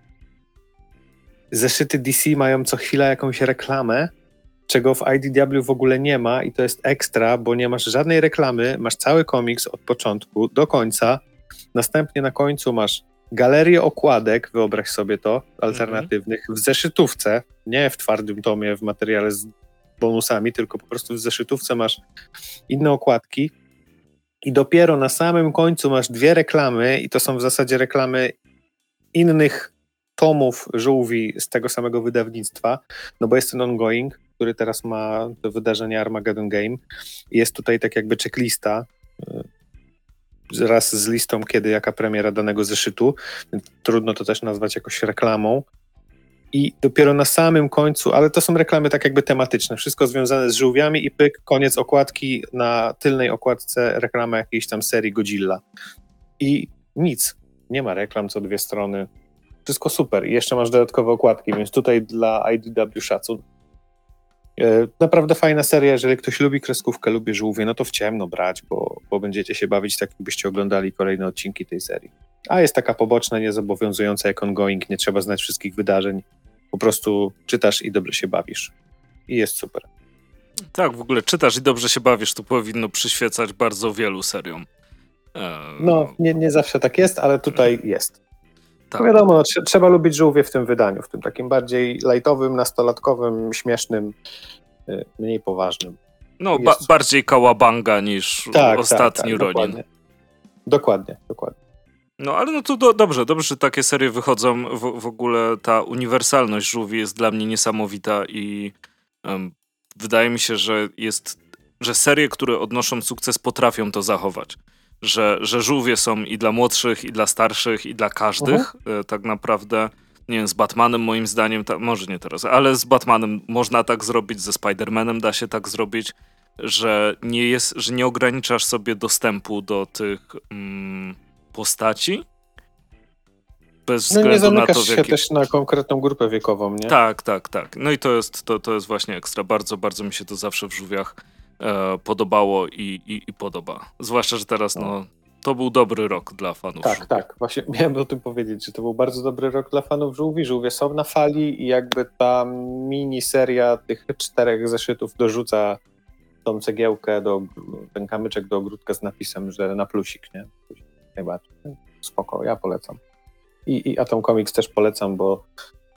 zeszyty DC mają co chwila jakąś reklamę, czego w IDW w ogóle nie ma i to jest ekstra, bo nie masz żadnej reklamy, masz cały komiks od początku do końca, następnie na końcu masz galerię okładek, wyobraź sobie to, alternatywnych, w zeszytówce, nie w twardym tomie, w materiale z bonusami, tylko po prostu w zeszytówce masz inne okładki i dopiero na samym końcu masz dwie reklamy i to są w zasadzie reklamy innych tomów żółwi z tego samego wydawnictwa, no bo jest ten ongoing, który teraz ma to wydarzenie Armageddon Game. Jest tutaj tak jakby checklista, y, raz z listą, kiedy jaka premiera danego zeszytu. Trudno to też nazwać jakoś reklamą. I dopiero na samym końcu, ale to są reklamy tak jakby tematyczne, wszystko związane z żółwiami i pyk, koniec okładki, na tylnej okładce reklama jakiejś tam serii Godzilla. I nic, nie ma reklam co dwie strony, wszystko super. I jeszcze masz dodatkowe okładki, więc tutaj dla IDW szacun. E, naprawdę fajna seria, jeżeli ktoś lubi kreskówkę, lubi żółwie, no to w ciemno brać, bo, bo będziecie się bawić tak, jakbyście oglądali kolejne odcinki tej serii. A jest taka poboczna, niezobowiązująca jak ongoing, nie trzeba znać wszystkich wydarzeń. Po prostu czytasz i dobrze się bawisz. I jest super. Tak, w ogóle czytasz i dobrze się bawisz, to powinno przyświecać bardzo wielu seriom. Eee... No, nie, nie zawsze tak jest, ale tutaj jest. Tak. No wiadomo, no, tr trzeba lubić żółwie w tym wydaniu, w tym takim bardziej lajtowym, nastolatkowym, śmiesznym, y, mniej poważnym. No, ba bardziej kałabanga niż tak ostatni tak, tak, Ronin. Dokładnie. dokładnie, dokładnie. No ale no to do, dobrze, dobrze, że takie serie wychodzą. W, w ogóle ta uniwersalność żółwi jest dla mnie niesamowita i um, wydaje mi się, że jest, że serie, które odnoszą sukces, potrafią to zachować że, że żółwie są i dla młodszych, i dla starszych, i dla każdych. Uh-huh. Tak naprawdę, nie wiem, z Batmanem moim zdaniem, ta, może nie teraz, ale z Batmanem można tak zrobić, ze Spider-Manem da się tak zrobić, że nie, jest, że nie ograniczasz sobie dostępu do tych mm, postaci. Bez no względu nie na to, się też na konkretną grupę wiekową, nie? Tak, tak, tak. No i to jest, to, to jest właśnie ekstra. Bardzo, bardzo mi się to zawsze w żółwiach e, podobało i, i, i, podoba. Zwłaszcza, że teraz no. to był dobry rok dla fanów. Tak, tak. Właśnie miałem o tym powiedzieć, że to był bardzo dobry rok dla fanów żółwi. Żółwie są na fali i jakby ta miniseria tych czterech zeszytów dorzuca tą cegiełkę, do, ten kamyczek do ogródka z napisem, że na plusik, nie? Najbardziej. Spoko, ja polecam. I, i Atom Comics też polecam, bo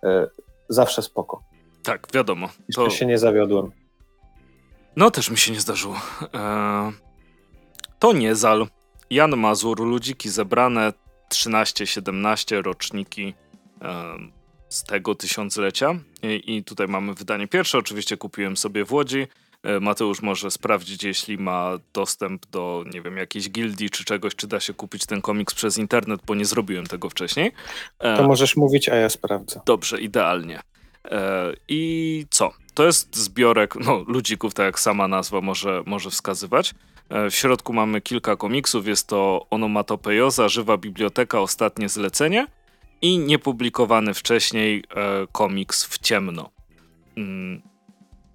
e, zawsze spoko. Tak, wiadomo. To... Jeszcze się nie zawiodłem. No, też mi się nie zdarzyło. Eee, to nie zal. Jan Mazur, ludziki zebrane, 13-17 roczniki eee, z tego tysiąclecia. I, I, tutaj mamy wydanie pierwsze. Oczywiście kupiłem sobie w Łodzi. Eee, Mateusz może sprawdzić, jeśli ma dostęp do, nie wiem, jakiejś gildii czy czegoś, czy da się kupić ten komiks przez internet, bo nie zrobiłem tego wcześniej. To możesz mówić, a ja sprawdzę. Dobrze, idealnie. Eee, I co? To jest zbiorek no, ludzików, tak jak sama nazwa może, może wskazywać. E, w środku mamy kilka komiksów. Jest to Onomatopejoza, Żywa Biblioteka, Ostatnie Zlecenie i niepublikowany wcześniej e, komiks w ciemno. Mm,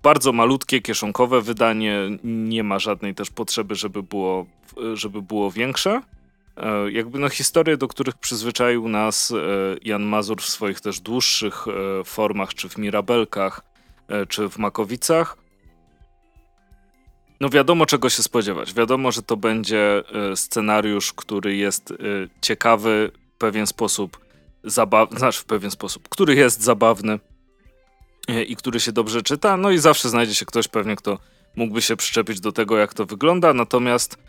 bardzo malutkie, kieszonkowe wydanie. Nie ma żadnej też potrzeby, żeby było, żeby było większe. E, jakby no historie, do których przyzwyczaił nas Jan Mazur w swoich też dłuższych formach, czy w Mirabelkach, czy w Makowicach. No wiadomo czego się spodziewać. Wiadomo, że to będzie e, scenariusz, który jest e, ciekawy, w pewien sposób zabawny, znaczy w pewien sposób, który jest zabawny e, i który się dobrze czyta, no i zawsze znajdzie się ktoś pewnie, kto mógłby się przyczepić do tego, jak to wygląda, natomiast e,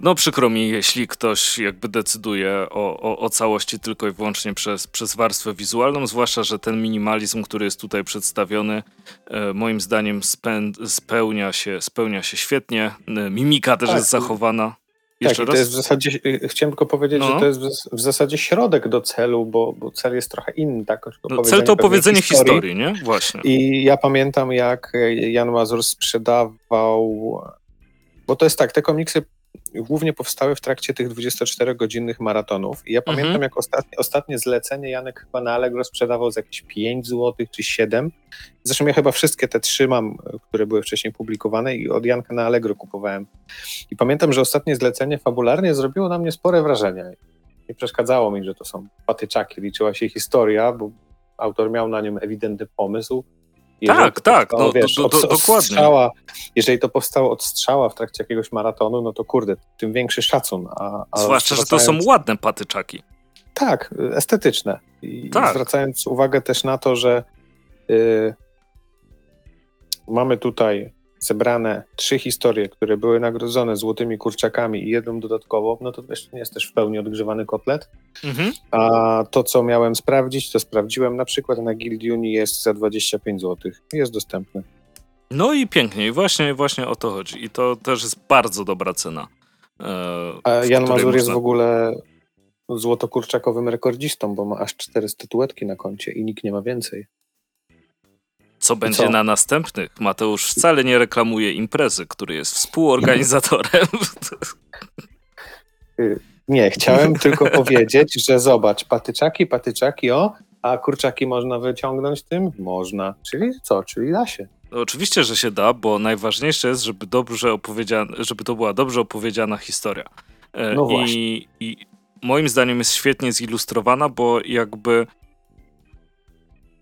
no przykro mi, jeśli ktoś jakby decyduje o, o, o, całości tylko i wyłącznie przez, przez warstwę wizualną, zwłaszcza, że ten minimalizm, który jest tutaj przedstawiony, e, moim zdaniem spełnia się, spełnia się świetnie. Mimika też tak. jest zachowana. Jeszcze tak, to jest w zasadzie, chciałem tylko powiedzieć, no. że to jest w, zasadzie środek do celu, bo, bo cel jest trochę inny. Tak? No, cel to opowiedzenie historii, historii, nie? Właśnie. I ja pamiętam, jak Jan Mazur sprzedawał, bo to jest tak, te komiksy głównie powstały w trakcie tych 24-godzinnych maratonów. I ja mhm. pamiętam, jak ostatnie, ostatnie zlecenie Janek chyba na Allegro sprzedawał za jakieś 5 zł czy 7. Zresztą ja chyba wszystkie te trzy mam, które były wcześniej publikowane i od Janka na Allegro kupowałem. I pamiętam, że ostatnie zlecenie fabularnie zrobiło na mnie spore wrażenie. Nie przeszkadzało mi, że to są patyczaki. Liczyła się historia, bo autor miał na nim ewidentny pomysł tak, tak, no, wiesz, do, do, od, dokładnie. Strzała, jeżeli to powstało od strzała w trakcie jakiegoś maratonu, no to kurde, tym większy szacun. A, a Zwłaszcza, zwracając... że to są ładne patyczaki. Tak, estetyczne. I tak. zwracając uwagę też na to, że y, mamy tutaj zebrane trzy historie, które były nagrodzone złotymi kurczakami i jedną dodatkowo, no to jeszcze nie jest też w pełni odgrzewany kotlet. Mhm. A to, co miałem sprawdzić, to sprawdziłem na przykład na Guilduni jest za 25 zł. Jest dostępny. No i pięknie, i właśnie, właśnie o to chodzi. I to też jest bardzo dobra cena. E, A Jan Mazur można... jest w ogóle złotokurczakowym rekordzistą, bo ma aż cztery statuetki na koncie i nikt nie ma więcej. Co będzie Co? na następnych? Mateusz wcale nie reklamuje imprezy, który jest współorganizatorem. Y, nie, chciałem tylko powiedzieć, że zobacz, patyczaki, patyczaki, o, a kurczaki można wyciągnąć tym? Można. Czyli co? Czyli da się. No, oczywiście, że się da, bo najważniejsze jest, żeby dobrze opowiedziana, żeby to była dobrze opowiedziana historia. E, no właśnie. I moim zdaniem jest świetnie zilustrowana, bo jakby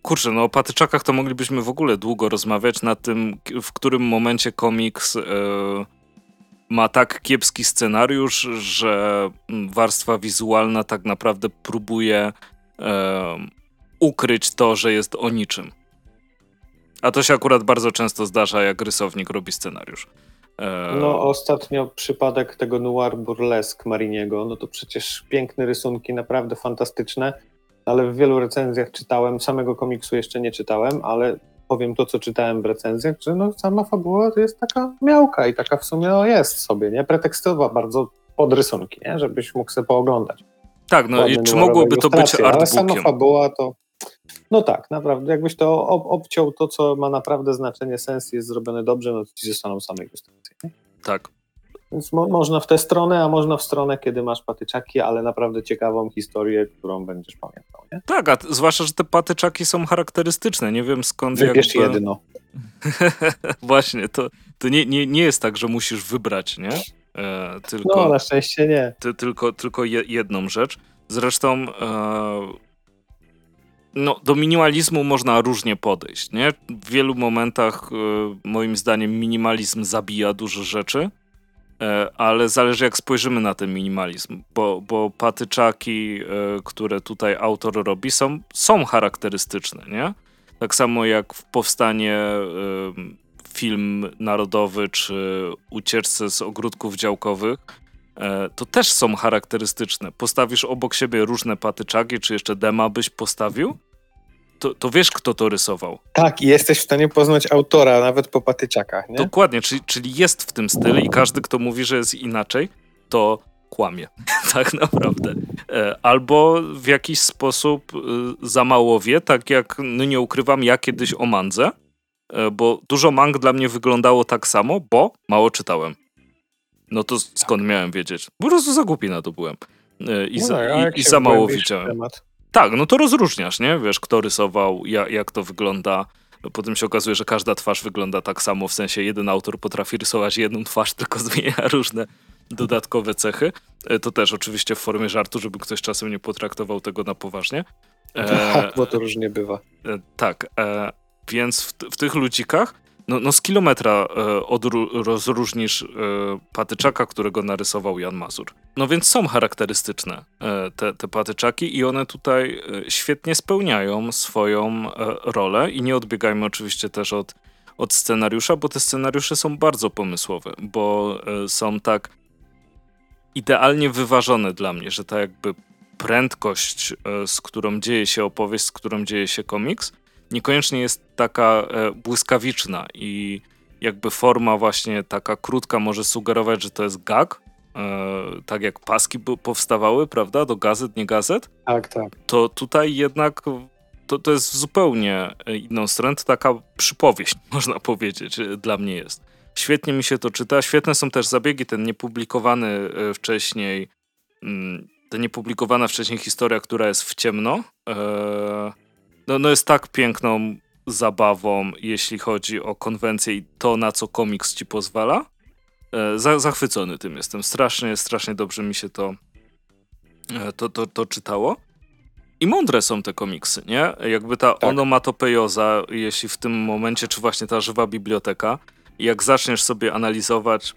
Kurczę, no o patyczakach to moglibyśmy w ogóle długo rozmawiać na tym, w którym momencie komiks e, ma tak kiepski scenariusz, że warstwa wizualna tak naprawdę próbuje e, ukryć to, że jest o niczym. A to się akurat bardzo często zdarza, jak rysownik robi scenariusz. E, no ostatnio przypadek tego noir burlesque Mariniego, no to przecież piękne rysunki, naprawdę fantastyczne, ale w wielu recenzjach czytałem, samego komiksu jeszcze nie czytałem, ale powiem to, co czytałem w recenzjach, że no, sama fabuła to jest taka miałka i taka w sumie no, jest sobie, nie? Pretekstowa bardzo pod rysunki, nie? Żebyś mógł sobie pooglądać. Tak, no i czy mogłoby to być artbookiem? Ale sama fabuła to... No tak, naprawdę. Jakbyś to ob obciął to, co ma naprawdę znaczenie, sens jest zrobione dobrze, no to ci zostaną same ilustracje. Nie? Tak. Więc mo można w tę stronę, a można w stronę, kiedy masz patyczaki, ale naprawdę ciekawą historię, którą będziesz pamiętał. Nie? Tak, a zwłaszcza, że te patyczaki są charakterystyczne. Nie wiem skąd. Wybierz jakby... jedno. Właśnie, to, to nie, nie, nie jest tak, że musisz wybrać, nie? E, tylko, no, na szczęście nie. Ty, tylko tylko je, jedną rzecz. Zresztą e, no, do minimalizmu można różnie podejść, nie? W wielu momentach, e, moim zdaniem, minimalizm zabija dużo rzeczy ale zależy jak spojrzymy na ten minimalizm, bo, bo patyczaki, e, które tutaj autor robi, są, są charakterystyczne, nie? Tak samo jak w powstanie e, film narodowy czy ucieczce z ogródków działkowych, to też są charakterystyczne. Postawisz obok siebie różne patyczaki, czy jeszcze dema byś postawił, to, to wiesz, kto to rysował. Tak, i jesteś w stanie poznać autora nawet po patyczakach, nie? Dokładnie, czyli, czyli jest w tym stylu i każdy, kto mówi, że jest inaczej, to kłamie, tak naprawdę. E, albo w jakiś sposób e, za mało wie, tak jak, no nie ukrywam, ja kiedyś o mandze, e, bo dużo mang dla mnie wyglądało tak samo, bo mało czytałem. No to skąd miałem wiedzieć? Po prostu za głupi na to byłem. I, no, za, i, i za mało widziałem. Temat. Tak, no to rozróżniasz, nie? Wiesz, kto rysował, jak, jak to wygląda. Potem się okazuje, że każda twarz wygląda tak samo, w sensie jeden autor potrafi rysować jedną twarz, tylko zmienia różne dodatkowe cechy. E, to też oczywiście w formie żartu, żeby ktoś czasem nie potraktował tego na poważnie. E, bo to różnie bywa. E, tak, e, więc w, w, tych ludzikach no, no z kilometra e, odru- rozróżnisz e, patyczaka, którego narysował Jan Mazur. No więc są charakterystyczne e, te, te patyczaki i one tutaj e, świetnie spełniają swoją e, rolę i nie odbiegajmy oczywiście też od, od scenariusza, bo te scenariusze są bardzo pomysłowe, bo e, są tak idealnie wyważone dla mnie, że ta jakby prędkość, z którą dzieje się opowieść, z którą dzieje się komiks, niekoniecznie jest taka e, błyskawiczna i jakby forma właśnie taka krótka może sugerować, że to jest gag, e, tak jak paski powstawały, prawda, do gazet, nie gazet. Tak, tak. To tutaj jednak to, to jest zupełnie inną stronę, to taka przypowieść, można powiedzieć, e, dla mnie jest. Świetnie mi się to czyta, świetne są też zabiegi, ten niepublikowany wcześniej, mm, ta niepublikowana wcześniej historia, która jest w ciemno, no, no jest tak piękną zabawą, jeśli chodzi o konwencję i to, na co komiks ci pozwala. E, za, zachwycony tym jestem. Strasznie, strasznie dobrze mi się to, e, to, to, to czytało. I mądre są te komiksy, nie? Jakby ta tak. onomatopejoza, jeśli w tym momencie, czy właśnie ta żywa biblioteka, jak zaczniesz sobie analizować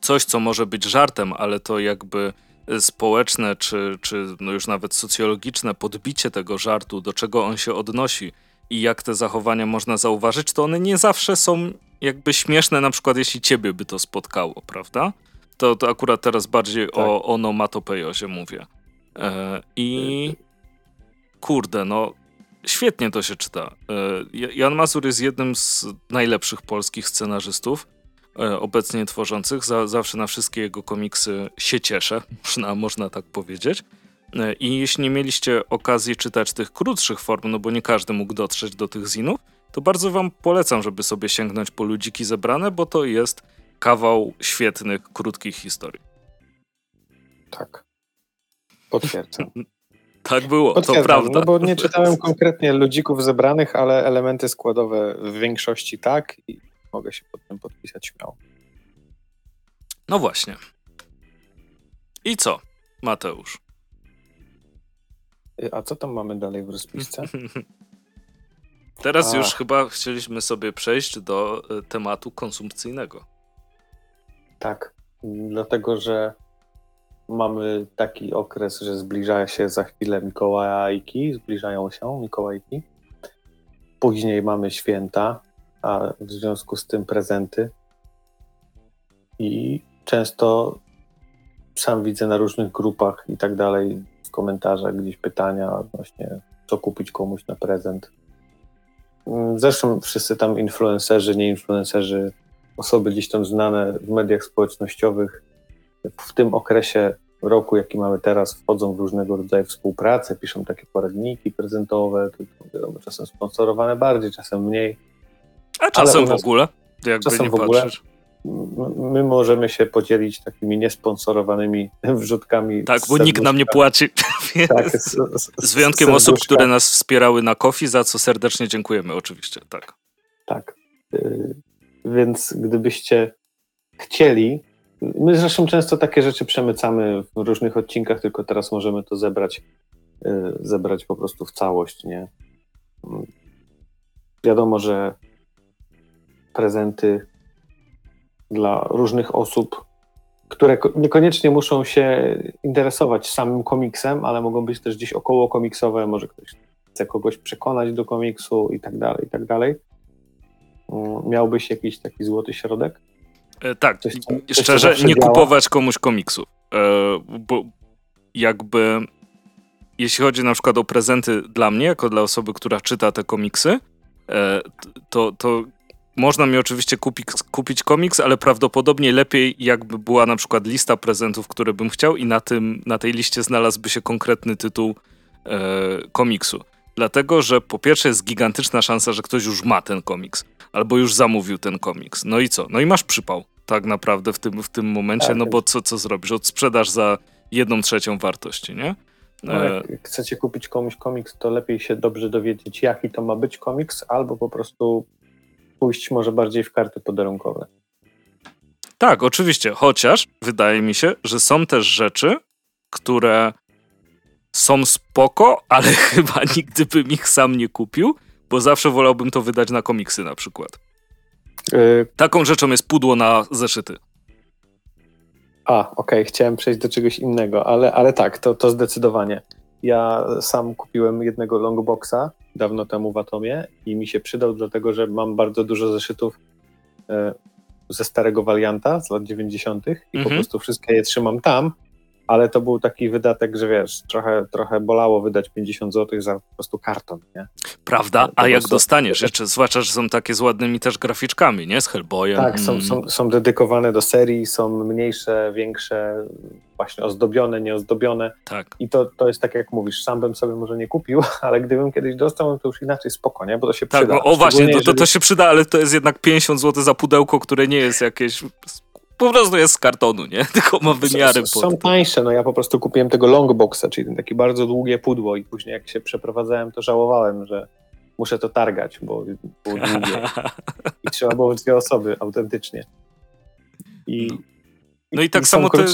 coś, co może być żartem, ale to jakby społeczne, czy, czy no już nawet socjologiczne podbicie tego żartu, do czego on się odnosi i jak te zachowania można zauważyć, to one nie zawsze są jakby śmieszne, na przykład jeśli ciebie by to spotkało, prawda? To, to akurat teraz bardziej tak. o onomatopejozie mówię. E, I kurde, no świetnie to się czyta. E, Jan Mazur jest jednym z najlepszych polskich scenarzystów. E, obecnie tworzących. Za, zawsze na wszystkie jego komiksy się cieszę, można, można tak powiedzieć. E, I jeśli nie mieliście okazji czytać tych krótszych form, no bo nie każdy mógł dotrzeć do tych zinów, to bardzo wam polecam, żeby sobie sięgnąć po ludziki zebrane, bo to jest kawał świetnych, krótkich historii. Tak. Potwierdzam. tak było, to prawda. No bo nie czytałem konkretnie ludzików zebranych, ale elementy składowe w większości tak i mogę się pod tym podpisać śmiało. No właśnie. I co, Mateusz? Y, a co tam mamy dalej w rozpisce? Teraz A. już chyba chcieliśmy sobie przejść do y, tematu konsumpcyjnego. Tak, dlatego że mamy taki okres, że zbliża się za chwilę Mikołajki, zbliżają się Mikołajki. Później mamy święta, a w związku z tym prezenty. I często sam widzę na różnych grupach i tak dalej, w komentarzach gdzieś pytania odnośnie, co kupić komuś na prezent. Mm, zresztą wszyscy tam influencerzy, nie influencerzy, osoby gdzieś tam znane w mediach społecznościowych w tym okresie roku, jaki mamy teraz, wchodzą w różnego rodzaju współpracę, piszą takie poradniki prezentowe, wiadomo, czasem sponsorowane bardziej, czasem mniej a czasem w ogóle, jakby czasem nie w ogóle, patrzeć. My możemy się podzielić takimi niesponsorowanymi wrzutkami. Tak, bo nikt nam nie płaci. Tak, z, z, z wyjątkiem osób, które nas wspierały na Kofi, za co serdecznie dziękujemy, oczywiście, tak. Tak. Y, więc gdybyście chcieli, my zresztą często takie rzeczy przemycamy w różnych odcinkach, tylko teraz możemy to zebrać, y, zebrać po prostu w całość, nie? Wiadomo, że prezenty dla różnych osób, które niekoniecznie muszą się interesować samym komiksem, ale mogą być też gdzieś około komiksowe, może ktoś chce kogoś przekonać do komiksu i tak dalej, i tak dalej. Mm, miałbyś jakiś taki złoty środek? E, tak, coś, coś, szczerze, nie działa? kupować komuś komiksu, e, bo jakby jeśli chodzi na przykład o prezenty dla mnie, jako dla osoby, która czyta te komiksy, e, to, to można mi oczywiście kupić, kupić komiks, ale prawdopodobnie lepiej jakby była na przykład lista prezentów, które bym chciał i na, tym, na tej liście znalazłby się konkretny tytuł e, komiksu. Dlatego, że po pierwsze jest gigantyczna szansa, że ktoś już ma ten komiks, albo już zamówił ten komiks. No i co? No i masz przypał tak naprawdę w tym, w tym momencie, tak, no bo co, co zrobisz? Odsprzedasz za jedną trzecią wartości, nie? No, jak e, chcecie kupić komuś komiks, to lepiej się dobrze dowiedzieć, jaki to ma być komiks, albo po prostu pójść może bardziej w karty podarunkowe. Tak, oczywiście, chociaż wydaje mi się, że są też rzeczy, które są spoko, ale chyba nigdy bym ich sam nie kupił, bo zawsze wolałbym to wydać na komiksy na przykład. Y, Taką rzeczą jest pudło na zeszyty. A, okej, chciałem przejść do czegoś innego, ale, ale tak, to, to zdecydowanie. Ja sam kupiłem jednego longboxa dawno temu w Atomie i mi się przydał dlatego, że mam bardzo dużo zeszytów e, ze starego Valianta z lat 90. i po Mhm. prostu wszystkie je trzymam tam, ale to był taki wydatek, że wiesz, trochę, trochę bolało wydać 50 zł za po prostu karton, nie? Prawda? A jak prostu- dostaniesz jeszcze, zwłaszcza, że są takie z ładnymi też graficzkami, nie? Z Hellboyem. Tak, są, są, są dedykowane do serii, są mniejsze, większe, właśnie ozdobione, nieozdobione. Tak. I to, to jest tak, jak mówisz, sam bym sobie może nie kupił, ale gdybym kiedyś dostał, to już inaczej spoko, nie? Bo to się Tak, przyda. no, o właśnie, to, to, to jeżeli- się przyda, ale to jest jednak 50 zł za pudełko, które nie jest jakieś... Po prostu jest z kartonu, nie? Tylko ma wymiary S- Są tańsze, no ja po prostu kupiłem tego longboxa, czyli ten taki bardzo długie pudło i później jak się przeprowadzałem, to żałowałem, że muszę to targać, bo było długie i trzeba było dwie osoby autentycznie. I, No i tak są samo te-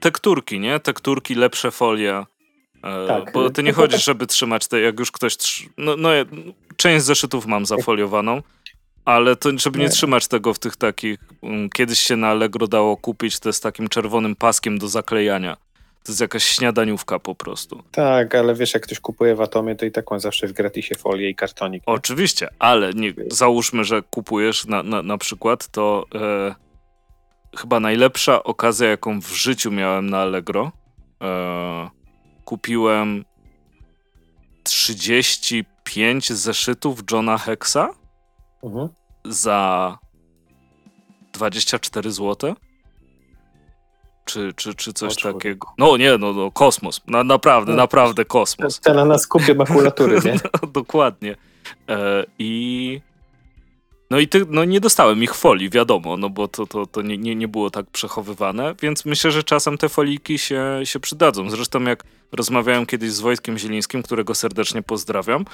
tekturki, nie? Tekturki, lepsze folie. E, Tak. Bo ty nie No chodzisz, tak- żeby trzymać te, jak już ktoś. Trzy... No, no, ja- część zeszytów mam zafoliowaną, ale to, żeby nie Nie. trzymać tego w tych takich. mm, Kiedyś się na Allegro dało kupić te z takim czerwonym paskiem do zaklejania. To jest jakaś śniadaniówka po prostu. Tak, ale wiesz, jak ktoś kupuje w Atomie, to i tak ma zawsze w gratisie folię i kartonik. nie? Oczywiście, ale nie, załóżmy, że kupujesz na, na, na przykład, to e, chyba najlepsza okazja, jaką w życiu miałem na Allegro. E, kupiłem 35 zeszytów Johna Hexa Mhm. za 24 zł. Czy, czy, czy coś takiego. No nie, no, no kosmos. Na, naprawdę, No. naprawdę kosmos. Cena na skupie makulatury, nie? No, dokładnie. E, I. No i ty, no nie dostałem ich folii, wiadomo, no bo to, to, to nie, nie, nie było tak przechowywane, więc myślę, że czasem te foliki się, się przydadzą. Zresztą jak rozmawiałem kiedyś z Wojtkiem Zielińskim, którego serdecznie pozdrawiam,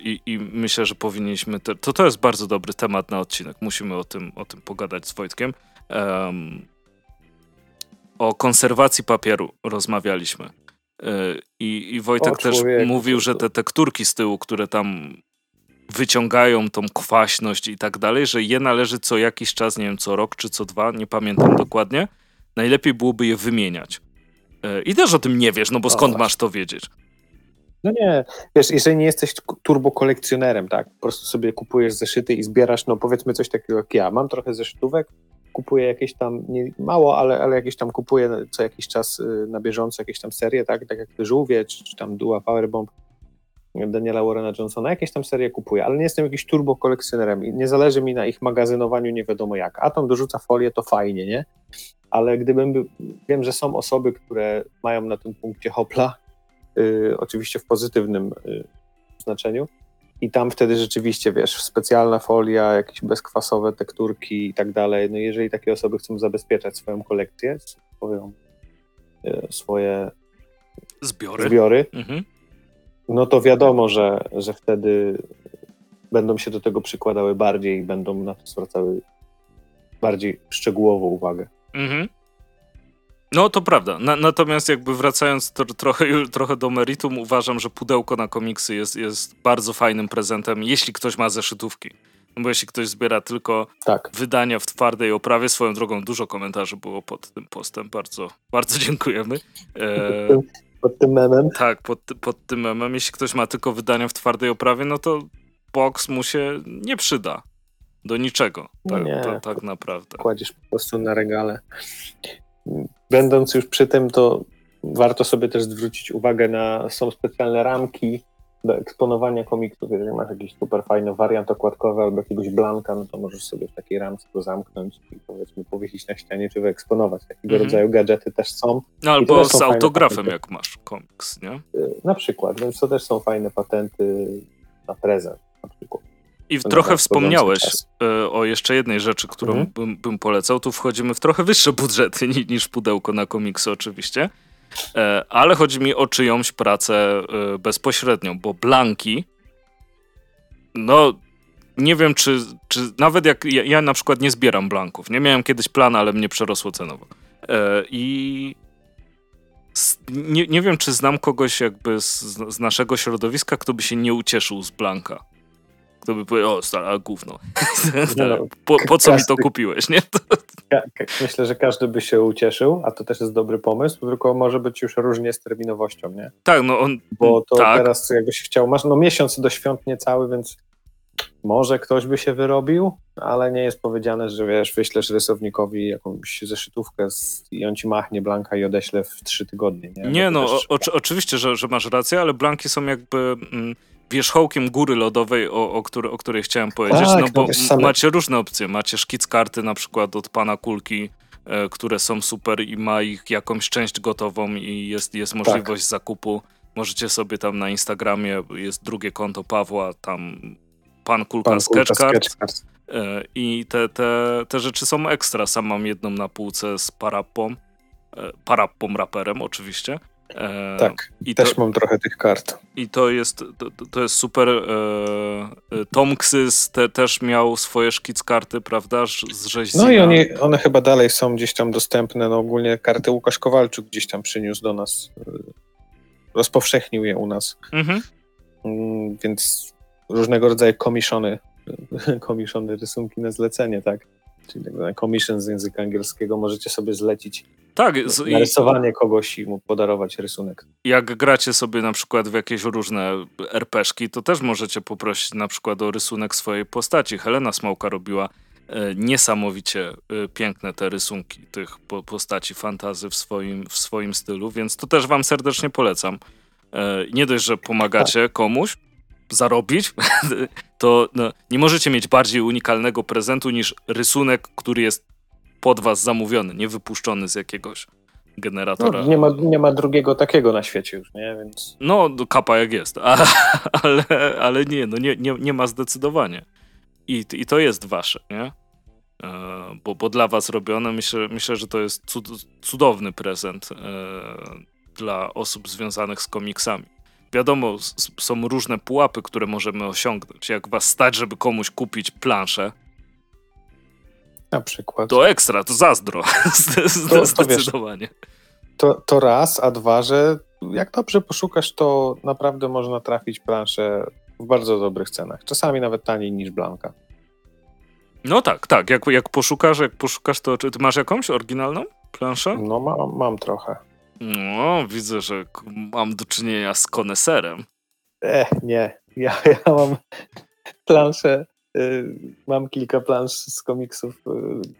i, i myślę, że powinniśmy. Te, to to jest bardzo dobry temat na odcinek. Musimy o tym, o tym pogadać z Wojtkiem. Em, o konserwacji papieru rozmawialiśmy. E, I, I Wojtek O, też mówił, że te tekturki z tyłu, które tam wyciągają tą kwaśność i tak dalej, że je należy co jakiś czas, nie wiem, co rok czy co dwa, nie pamiętam dokładnie. Najlepiej byłoby je wymieniać. E, I też o tym nie wiesz, no bo O, skąd właśnie. masz to wiedzieć? No nie, wiesz, jeżeli nie jesteś turbo kolekcjonerem, tak, po prostu sobie kupujesz zeszyty i zbierasz, no powiedzmy coś takiego jak ja, mam trochę zeszytówek, kupuję jakieś tam, nie, mało, ale, ale jakieś tam kupuję co jakiś czas y, na bieżąco jakieś tam serie, tak, tak jak Żółwie, czy, czy tam Dua Powerbomb Daniela Warrena Johnsona, jakieś tam serie kupuję, ale nie jestem jakiś turbo kolekcjonerem i nie zależy mi na ich magazynowaniu nie wiadomo jak. Atom dorzuca folię, to fajnie, nie? Ale gdybym, by, wiem, że są osoby, które mają na tym punkcie hopla, oczywiście w pozytywnym y, znaczeniu. I tam wtedy rzeczywiście, wiesz, specjalna folia, jakieś bezkwasowe tekturki i tak dalej. No jeżeli takie osoby chcą zabezpieczać swoją kolekcję, swoją, y, swoje Zbiory. zbiory, Mhm. no to wiadomo, że, że wtedy będą się do tego przykładały bardziej i będą na to zwracały bardziej szczegółową uwagę. Mhm. No to prawda. Na, natomiast jakby wracając to, trochę, trochę do meritum, uważam, że pudełko na komiksy jest, jest bardzo fajnym prezentem, jeśli ktoś ma zeszytówki. No bo jeśli ktoś zbiera tylko Tak. wydania w twardej oprawie, swoją drogą dużo komentarzy było pod tym postem, bardzo, bardzo dziękujemy. E, Pod tym memem. tak, pod, pod tym memem, jeśli ktoś ma tylko wydania w twardej oprawie, no to box mu się nie przyda. Do niczego, No tak, nie. tak, tak naprawdę. kładziesz po prostu na regale. Będąc już przy tym, to warto sobie też zwrócić uwagę na, są specjalne ramki do eksponowania komiksów. Jeżeli masz jakiś super fajny wariant okładkowy albo jakiegoś blanka, no to możesz sobie w takiej ramce go zamknąć i powiedzmy powiesić na ścianie czy wyeksponować. Takiego Mhm. rodzaju gadżety też są. No albo z autografem, patenty. jak masz komiks, nie? Y, Na przykład, więc to też są fajne patenty na prezent na przykład. I trochę wspomniałeś e, o jeszcze jednej rzeczy, którą Mhm. bym, bym polecał. Tu wchodzimy w trochę wyższe budżety ni- niż pudełko na komiksy oczywiście. E, ale chodzi mi o czyjąś pracę e, bezpośrednią, bo blanki, no nie wiem, czy, czy nawet jak ja, ja na przykład nie zbieram blanków. Nie miałem kiedyś plana, ale mnie przerosło cenowo. I nie, nie wiem, czy znam kogoś jakby z, z, naszego środowiska, kto by się nie ucieszył z Blanka. Kto by powiedział, o stara, gówno. No, po, po co każdy, mi to kupiłeś, nie? Myślę, że każdy by się ucieszył, a to też jest dobry pomysł, tylko może być już różnie z terminowością, nie? Tak, no on... Bo to tak. teraz jakbyś chciał, masz no miesiąc do świąt niecały, więc może ktoś by się wyrobił, ale nie jest powiedziane, że wiesz, wyślesz rysownikowi jakąś zeszytówkę z, i on ci machnie Blanka i odeślę w trzy tygodnie. Nie, nie no, no o, oczywiście, że, że masz rację, ale Blanki są jakby mm, wierzchołkiem góry lodowej, o, o, który, o której chciałem powiedzieć, tak, no bo no, macie różne opcje. Macie szkic karty na przykład od pana Kulki, e, które są super i ma ich jakąś część gotową i jest, jest możliwość tak. zakupu. Możecie sobie tam na Instagramie, jest drugie konto Pawła, tam pan Kulka pan. Sketch e, I te, te, te rzeczy są ekstra. Sam mam jedną na półce z Parappą. E, Parappą raperem oczywiście. E, tak, i też to, mam trochę tych kart. I to jest, to, to jest super. Tom Ksys te, też miał swoje szkic karty, prawda, z rzeźzina. No i oni, one chyba dalej są gdzieś tam dostępne. No ogólnie karty Łukasz Kowalczuk gdzieś tam przyniósł do nas, rozpowszechnił je u nas. Mhm. Mm, więc różnego rodzaju komiszony, komiszony rysunki na zlecenie, tak? Czyli tak zwany commission z języka angielskiego możecie sobie zlecić tak, z, narysowanie kogoś i mu podarować rysunek. Jak gracie sobie na przykład w jakieś różne RPszki, to też możecie poprosić na przykład o rysunek swojej postaci. Helena Smołka robiła e, niesamowicie e, piękne te rysunki tych po, postaci fantazy w swoim, w swoim stylu, więc to też wam serdecznie polecam. E, nie dość, że pomagacie tak. komuś, zarobić, to no, nie możecie mieć bardziej unikalnego prezentu niż rysunek, który jest pod was zamówiony, nie wypuszczony z jakiegoś generatora. No, nie, ma, nie ma drugiego takiego na świecie już, nie? Więc... No, kapa jak jest, A, ale, ale nie, no nie, nie, nie ma zdecydowanie. I, I to jest wasze, nie? E, bo, bo dla was robione, myślę, myślę że to jest cud, cudowny prezent e, dla osób związanych z komiksami wiadomo, są różne pułapy, które możemy osiągnąć. Jak was stać, żeby komuś kupić planszę, na przykład. To ekstra, to zazdro. To, Zdecydowanie. To, to, raz, a dwa, że jak dobrze poszukasz, to naprawdę można trafić planszę w bardzo dobrych cenach. Czasami nawet taniej niż Blanka. No tak, tak. Jak, jak poszukasz, jak poszukasz, to czy ty masz jakąś oryginalną planszę? No mam, mam trochę. No, widzę, że mam do czynienia z koneserem. Eh, nie. Ja, ja mam planszę, y, mam kilka plansz z komiksów,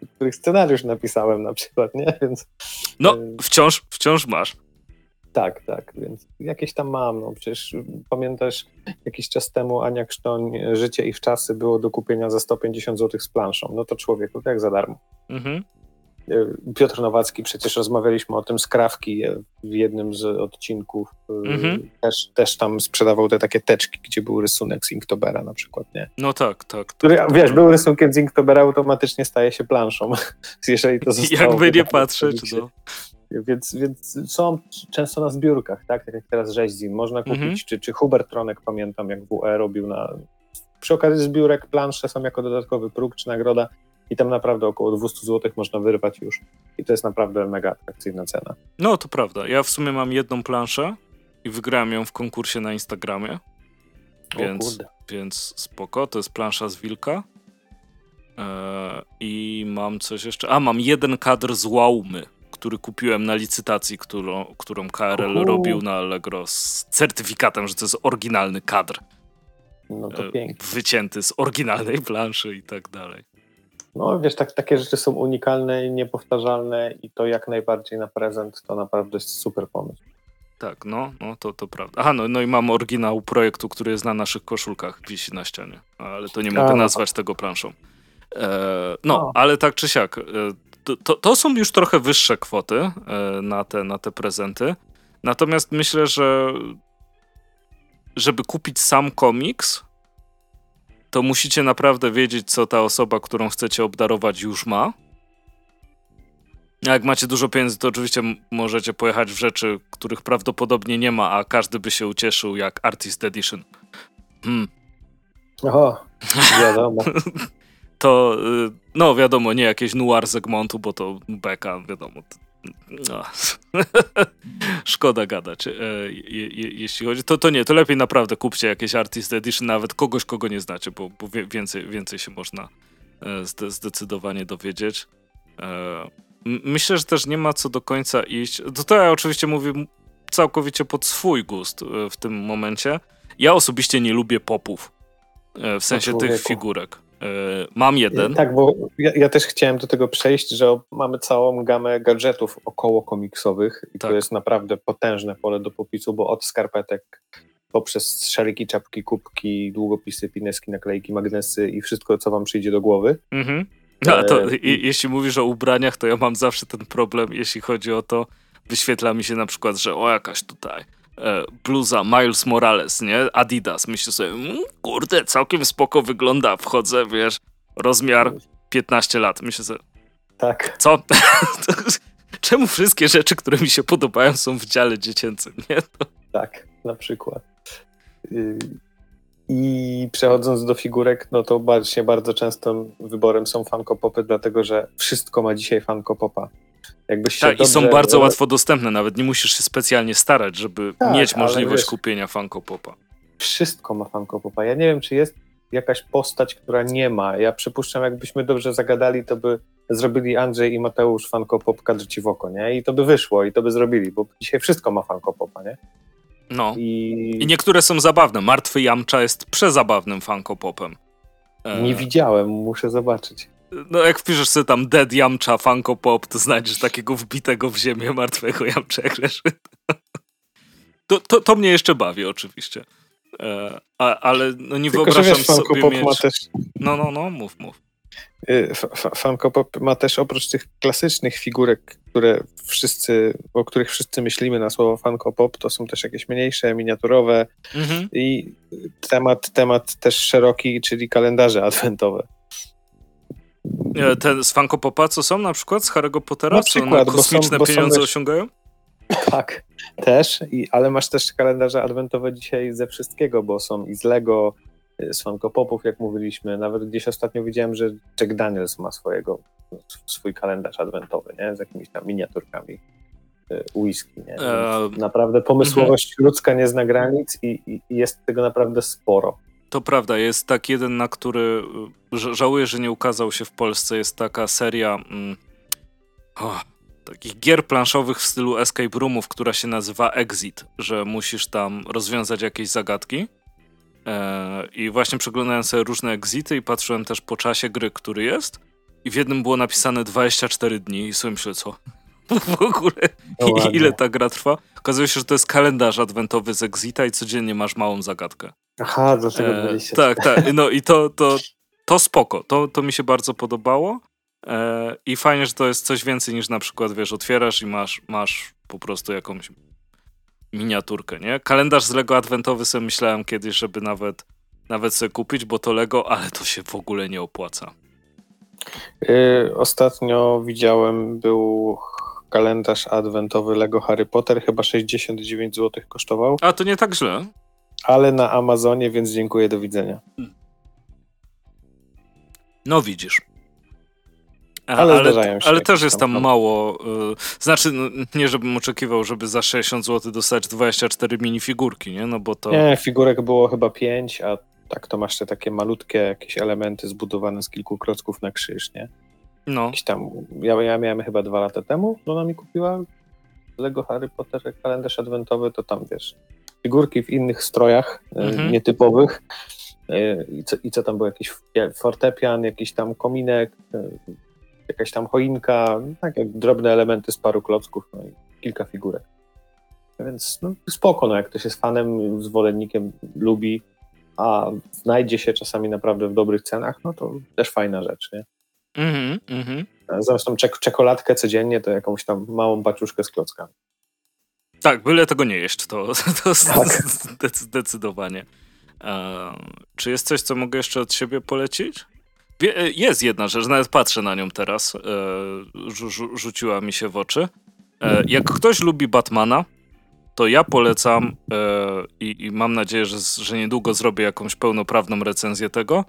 y, których scenariusz napisałem na przykład, nie? Więc, no, y, wciąż, wciąż masz. Tak, tak, więc jakieś tam mam. No przecież pamiętasz, jakiś czas temu Ania Krztoń Życie i w czasy było do kupienia za 150 zł z planszą. No to człowieku, jak za darmo. Mhm. Piotr Nowacki, przecież rozmawialiśmy o tym z Krawki e, w jednym z odcinków. E, mhm. Też, też tam sprzedawał te takie teczki, gdzie był rysunek z Inktobera na przykład, nie? No tak, tak. Który, wiesz, był rysunkiem z Inktobera, automatycznie staje się planszą, jeżeli to zostało. Jakby nie patrzeć, no. Więc, więc są często na zbiórkach, tak? Tak jak teraz Rzeźzin. Można kupić, mhm. czy, czy Hubert Tronek, pamiętam, jak WE robił na... Przy okazji zbiórek plansze są jako dodatkowy próg czy nagroda i tam naprawdę około 200 zł można wyrwać już. I to jest naprawdę mega atrakcyjna cena. No, to prawda. Ja w sumie mam jedną planszę i wygrałem ją w konkursie na Instagramie. Więc, więc spoko. To jest plansza z Wilka. Eee, I mam coś jeszcze. A, mam jeden kadr z Łaumy, który kupiłem na licytacji, którą, którą KRL Uhu. robił na Allegro z certyfikatem, że to jest oryginalny kadr. No to eee, pięknie. Wycięty z oryginalnej planszy i tak dalej. No wiesz, tak, takie rzeczy są unikalne i niepowtarzalne i to jak najbardziej na prezent to naprawdę jest super pomysł. Tak, no, no to, to prawda. Aha, no, no i mam oryginał projektu, który jest na naszych koszulkach, wisi na ścianie, ale to nie mogę A, no. nazwać tego planszą. E, no, no, ale tak czy siak, e, to, to są już trochę wyższe kwoty e, na, te, na te prezenty. Natomiast myślę, że żeby kupić sam komiks, to musicie naprawdę wiedzieć, co ta osoba, którą chcecie obdarować, już ma. Jak macie dużo pieniędzy, to oczywiście możecie pojechać w rzeczy, których prawdopodobnie nie ma, a każdy by się ucieszył, jak Artist Edition. Hmm. Oho, wiadomo. to, y, no wiadomo, nie jakieś noir segmentu, bo to beka, wiadomo. No. Szkoda gadać. E, je, je, jeśli chodzi, to, to nie, to lepiej naprawdę kupcie jakieś Artist Edition, nawet kogoś, kogo nie znacie, bo, bo więcej, więcej się można e, zdecydowanie dowiedzieć. E, myślę, że też nie ma co do końca iść. To ja oczywiście mówię całkowicie pod swój gust e, w tym momencie. Ja osobiście nie lubię popów. E, w sensie tych figurek. E, mam jeden. Tak, bo ja, ja, też chciałem do tego przejść, że mamy całą gamę gadżetów około komiksowych i tak. to jest naprawdę potężne pole do popisu, bo od skarpetek poprzez szaliki, czapki, kubki, długopisy, pineski, naklejki, magnesy i wszystko, co wam przyjdzie do głowy. Mhm. No, to, i, jeśli mówisz o ubraniach, to ja mam zawsze ten problem, jeśli chodzi o to, wyświetla mi się na przykład, że o jakaś tutaj e, bluza Miles Morales, nie? Adidas. Myślę sobie, mmm, kurde, całkiem spoko wygląda. Wchodzę, wiesz, rozmiar 15 lat. Myślę sobie, tak. Co? Czemu wszystkie rzeczy, które mi się podobają, są w dziale dziecięcym, nie? Tak, na przykład. Y, I przechodząc do figurek, no to właśnie bardzo często wyborem są Funko Popy, dlatego że wszystko ma dzisiaj Funko Popa. Jakbyś tak, dobrze... i są bardzo łatwo dostępne, nawet nie musisz się specjalnie starać, żeby tak, mieć możliwość wiesz, kupienia Funko Popa. Wszystko ma Funko Popa. Ja nie wiem, czy jest jakaś postać, która nie ma. Ja przypuszczam, jakbyśmy dobrze zagadali, to by zrobili Andrzej i Mateusz Funko Pop kadr ci w oko, nie? I to by wyszło, i to by zrobili, bo dzisiaj wszystko ma Funko Popa, nie? No. I... I niektóre są zabawne. Martwy Jamcza jest przezabawnym Funko Popem. E... Nie widziałem, muszę zobaczyć no jak wpiszesz sobie tam Dead Jamcha Funko Pop, to znajdziesz takiego wbitego w ziemię martwego Jamcha jak leży. To, to, to mnie jeszcze bawi oczywiście. E, a, ale no nie Tylko, wyobrażam wiesz, sobie Pop mieć... Też... No, no, no, mów, mów. Y, Funko Pop ma też oprócz tych klasycznych figurek, które wszyscy, o których wszyscy myślimy na słowo Funko Pop, to są też jakieś mniejsze, miniaturowe mhm. i temat, temat też szeroki, czyli kalendarze adwentowe. E, te z Funko Popa, co są na przykład z Harry'ego Pottera, na przykład, co na kosmiczne są, pieniądze osiągają? Tak, też, i, ale masz też kalendarze adwentowe dzisiaj ze wszystkiego, bo są i z Lego, y, z Funko Popów, jak mówiliśmy. Nawet gdzieś ostatnio widziałem, że Jack Daniels ma swojego, swój kalendarz adwentowy, nie? Z jakimiś tam miniaturkami y, whisky. Nie? E... Naprawdę pomysłowość mhm. ludzka nie zna granic i, i, jest tego naprawdę sporo. To prawda, jest tak jeden, na który żałuję, że nie ukazał się w Polsce. Jest taka seria mm, oh, takich gier planszowych w stylu escape roomów, która się nazywa Exit, że musisz tam rozwiązać jakieś zagadki. E, I właśnie przeglądałem sobie różne exity i patrzyłem też po czasie gry, który jest. I w jednym było napisane 24 dni i sobie myślę, co? w ogóle no ile ta gra trwa? Okazuje się, że to jest kalendarz adwentowy z Exita i codziennie masz małą zagadkę. Aha, dlaczego e, Tak, tak. No i to, to, to spoko. To, to mi się bardzo podobało. E, I fajnie, że to jest coś więcej niż na przykład, wiesz, otwierasz i masz, masz po prostu jakąś miniaturkę, nie? Kalendarz z Lego adwentowy sobie myślałem kiedyś, żeby nawet, nawet sobie kupić, bo to Lego, ale to się w ogóle nie opłaca. Yy, ostatnio widziałem, był kalendarz adwentowy Lego Harry Potter, chyba 69 zł kosztował. A to nie tak źle ale na Amazonie, więc dziękuję, do widzenia. No widzisz. A, ale, ale, ale też jest tam, tam mało. Y, znaczy, no, nie żebym oczekiwał, żeby za 60 zł dostać 24 minifigurki, nie? No bo to. Nie, figurek było chyba 5, a tak to masz te takie malutkie jakieś elementy zbudowane z kilku klocków na krzyż, nie? No. Jakiś tam, ja, ja miałem chyba dwa lata temu, ona mi kupiła Lego Harry Potter kalendarz adwentowy, to tam wiesz, figurki w innych strojach e, mhm. nietypowych. E, I co, I co tam było? Jakiś fortepian, jakiś tam kominek, e, jakaś tam choinka, tak jak drobne elementy z paru klocków, no i kilka figurek. Więc no, spoko, no, jak ktoś jest fanem, zwolennikiem, lubi, a znajdzie się czasami naprawdę w dobrych cenach, no to też fajna rzecz, nie? Mhm, mhm. Zamiast tą czek czekoladkę codziennie, to jakąś tam małą baczuszkę z klockami. Tak, byle tego nie jeść, to, to tak. zdecydowanie. Czy jest coś, co mogę jeszcze od siebie polecić? E, jest jedna rzecz, nawet patrzę na nią teraz. E, rzu rzuciła mi się w oczy. E, jak ktoś lubi Batmana, to ja polecam i, mam nadzieję, że, niedługo zrobię jakąś pełnoprawną recenzję tego.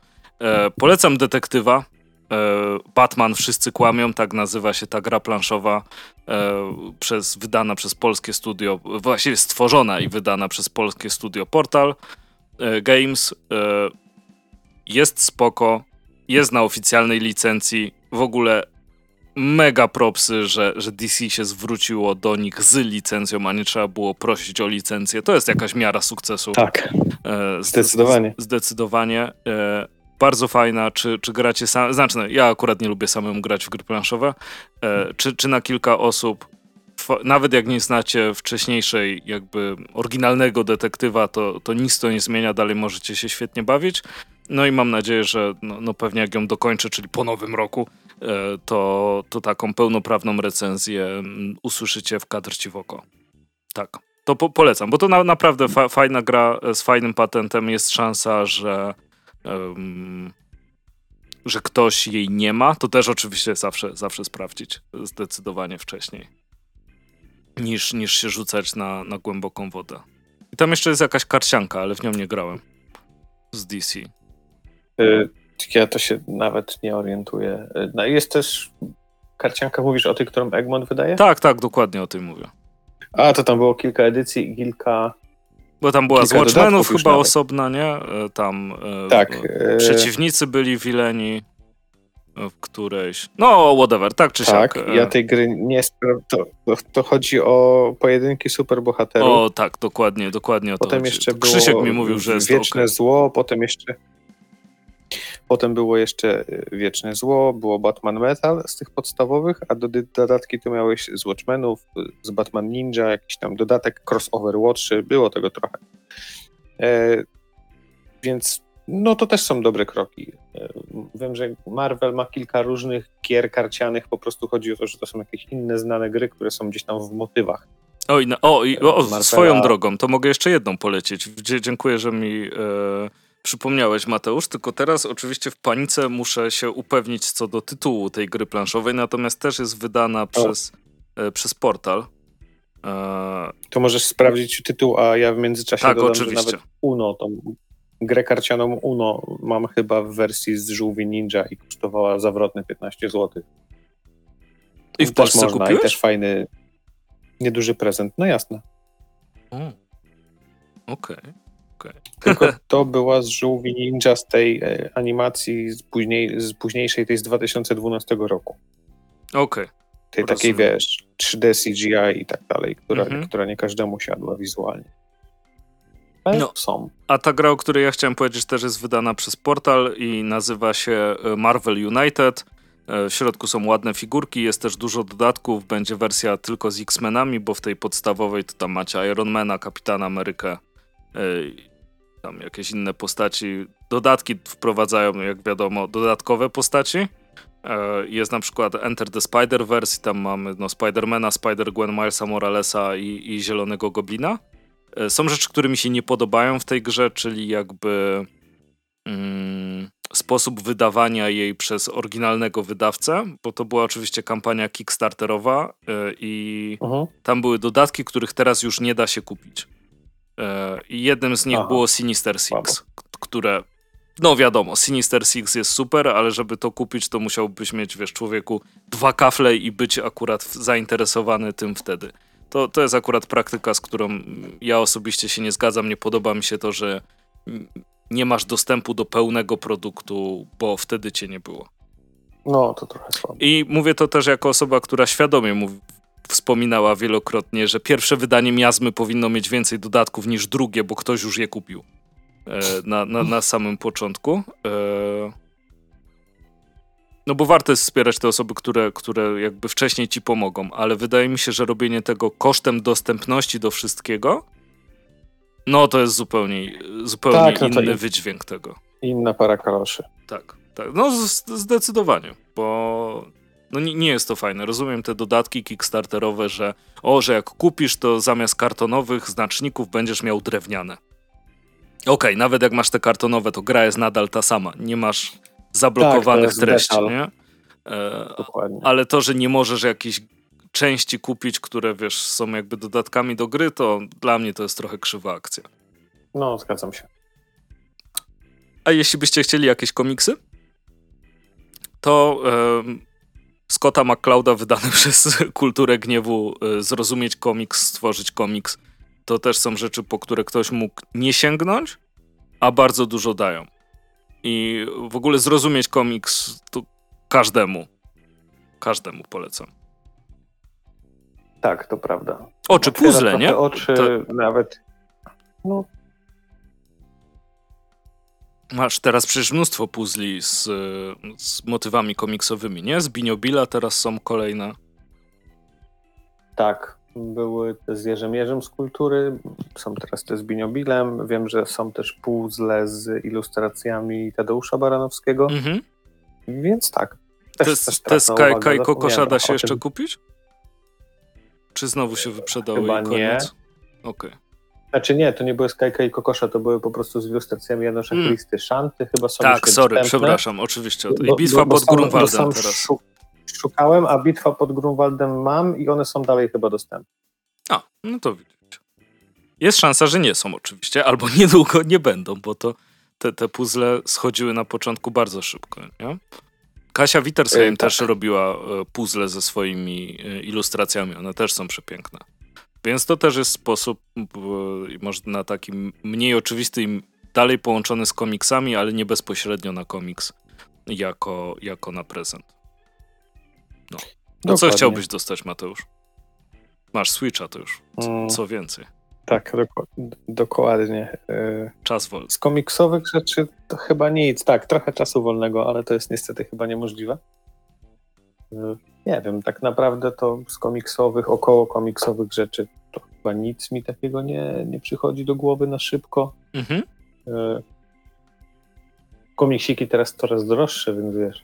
Polecam detektywa Batman Wszyscy Kłamią, tak nazywa się ta gra planszowa, przez, wydana przez polskie studio, właściwie stworzona i wydana przez polskie studio Portal Games. Jest spoko, jest na oficjalnej licencji, w ogóle mega propsy, że, że DC się zwróciło do nich z licencją, a nie trzeba było prosić o licencję. To jest jakaś miara sukcesu. Tak, e, zdecydowanie. zdecydowanie. E, bardzo fajna. Czy, czy gracie sam? Znaczy, no, ja akurat nie lubię samemu grać w gry planszowe. E, czy, czy na kilka osób, nawet jak nie znacie wcześniejszej, jakby oryginalnego detektywa, to, to nic to nie zmienia, dalej możecie się świetnie bawić. No i mam nadzieję, że no, no pewnie jak ją dokończę, czyli po nowym roku, e, to, to taką pełnoprawną recenzję mm, usłyszycie w kadr ci w oko. Tak, to po polecam, bo to na naprawdę fa fajna gra z fajnym patentem. Jest szansa, że, um, że ktoś jej nie ma. To też oczywiście zawsze, zawsze sprawdzić zdecydowanie wcześniej, niż, niż się rzucać na, na głęboką wodę. I tam jeszcze jest jakaś karcianka, ale w nią nie grałem z DC. Y, ja to się nawet nie orientuję. Y, no jest też karcianka, mówisz o tej, którą Egmont wydaje? Tak, tak, dokładnie o tym mówię. A, to tam było kilka edycji i kilka... Bo tam była z Watchmenów chyba osobna, nie? E, tam e, tak, e, przeciwnicy byli wileni w którejś. No, whatever, tak czy tak, siak. Ja tej gry nie to, to chodzi o pojedynki superbohaterów. O, tak, dokładnie, dokładnie o to Potem jeszcze to Krzysiek mi mówił, że jest Wieczne okay. zło, potem jeszcze Potem było jeszcze y, Wieczne Zło, było Batman Metal z tych podstawowych, a do, dodatki to miałeś z Watchmenów, z Batman Ninja, jakiś tam dodatek crossover Watchy, było tego trochę. E, więc no to też są dobre kroki. E, wiem, że Marvel ma kilka różnych gier karcianych, po prostu chodzi o to, że to są jakieś inne znane gry, które są gdzieś tam w motywach. Oj, no, o, i, o, swoją drogą, to mogę jeszcze jedną polecić. Dziękuję, że mi e, przypomniałeś, Mateusz, tylko teraz oczywiście w panice muszę się upewnić co do tytułu tej gry planszowej, natomiast też jest wydana przez, e, przez portal. E... To możesz sprawdzić tytuł, a ja w międzyczasie tak, dodam, oczywiście. nawet Uno, tą grę karcianą Uno mam chyba w wersji z żółwi Ninja i kosztowała zawrotne 15 zł. I w Polsce można, kupiłeś? I też fajny, nieduży prezent, no jasne. Okej. Okay. Okay. Tylko to była z żółwi ninja z tej e, animacji z, później, z późniejszej, tej z 2012 roku. Okej. Okay. Tej Rozumiem. takiej, wiesz, 3D CGI i tak dalej, która, mhm. która nie każdemu siadła wizualnie. Ale no, są. A ta gra, o której ja chciałem powiedzieć, też jest wydana przez portal i nazywa się e, Marvel United. E, w środku są ładne figurki, jest też dużo dodatków. Będzie wersja tylko z X-Menami, bo w tej podstawowej to tam macie Ironmana, Kapitana Amerykę, tam jakieś inne postaci. Dodatki wprowadzają, jak wiadomo, dodatkowe postaci. E, jest na przykład Enter the Spider-Verse i tam mamy no, Spidermana, Spider-Gwen, Milesa Moralesa i, i Zielonego Goblina. E, są rzeczy, które mi się nie podobają w tej grze, czyli jakby mm, sposób wydawania jej przez oryginalnego wydawcę, bo to była oczywiście kampania kickstarterowa e, i uh -huh. tam były dodatki, których teraz już nie da się kupić. E, I jednym z nich Aha. było Sinister Six, które no wiadomo, Sinister Six jest super, ale żeby to kupić, to musiałbyś mieć, wiesz, człowieku, dwa kafle i być akurat zainteresowany tym wtedy. To, to jest akurat praktyka, z którą ja osobiście się nie zgadzam. Nie podoba mi się to, że nie masz dostępu do pełnego produktu, bo wtedy cię nie było. No, to trochę słabo. I mówię to też jako osoba, która świadomie mówi, wspominała wielokrotnie, że pierwsze wydanie miazmy powinno mieć więcej dodatków niż drugie, bo ktoś już je kupił e, na, na, na samym początku. E, no bo warto jest wspierać te osoby, które, które jakby wcześniej ci pomogą, ale wydaje mi się, że robienie tego kosztem dostępności do wszystkiego, no to jest zupełnie, zupełnie tak, no inny wydźwięk tego. Inna para kaloszy. Tak, tak. No zdecydowanie, bo no nie, nie jest to fajne. Rozumiem te dodatki kickstarterowe, że o, że jak kupisz, to zamiast kartonowych znaczników będziesz miał drewniane. Okej, okay, nawet jak masz te kartonowe, to gra jest nadal ta sama. Nie masz zablokowanych tak, treści, nie? E, Dokładnie. Ale to, że nie możesz jakichś części kupić, które wiesz, są jakby dodatkami do gry, to dla mnie to jest trochę krzywa akcja. No, zgadzam się. A jeśli byście chcieli jakieś komiksy, to Scotta McClouda wydany przez Kulturę Gniewu e, zrozumieć komiks, stworzyć komiks, to też są rzeczy, po które ktoś mógł nie sięgnąć, a bardzo dużo dają. I w ogóle zrozumieć komiks to każdemu, każdemu polecam. Tak, to prawda. Oczy puzzle, nie? Oczy to... nawet. No. Masz teraz przecież mnóstwo puzli z, z motywami komiksowymi, nie? Z Biniobila teraz są kolejne. Tak, były te z Jerzym z kultury, są teraz te z Biniobilem. Wiem, że są też puzzle z ilustracjami Tadeusza Baranowskiego. Mhm. Więc tak. Też, te, też te Kaj, Kaj Kokosza da się jeszcze kupić? Czy znowu się wyprzedały Chyba i koniec? Nie. Okej. Okay. Znaczy nie, to nie były Skajka i Kokosza, to były po prostu z ilustracjami Janosza mm. Christy. Szanty chyba są Tak, sorry, dostępne. przepraszam, oczywiście. I Bitwa bo, bo pod Grunwaldem teraz. Szukałem, a Bitwa pod Grunwaldem mam i one są dalej chyba dostępne. A, no to widzicie. Jest szansa, że nie są oczywiście, albo niedługo nie będą, bo to te, te puzzle schodziły na początku bardzo szybko, nie? Kasia Wittersheim yy, tak. też robiła e, puzzle ze swoimi e, ilustracjami, one też są przepiękne. Więc to też jest sposób może na taki mniej oczywisty i dalej połączony z komiksami, ale nie bezpośrednio na komiks jako, jako na prezent. No. no co chciałbyś dostać, Mateusz? Masz Switcha to już. Co, mm. co więcej? Tak, dokładnie. E, Czas wolny. Z komiksowych rzeczy to chyba nic. Tak, trochę czasu wolnego, ale to jest niestety chyba niemożliwe. Nie wiem, tak naprawdę to z komiksowych, około komiksowych rzeczy to chyba nic mi takiego nie, nie przychodzi do głowy na szybko. Mhm. E, komiksiki teraz coraz droższe, więc wiesz.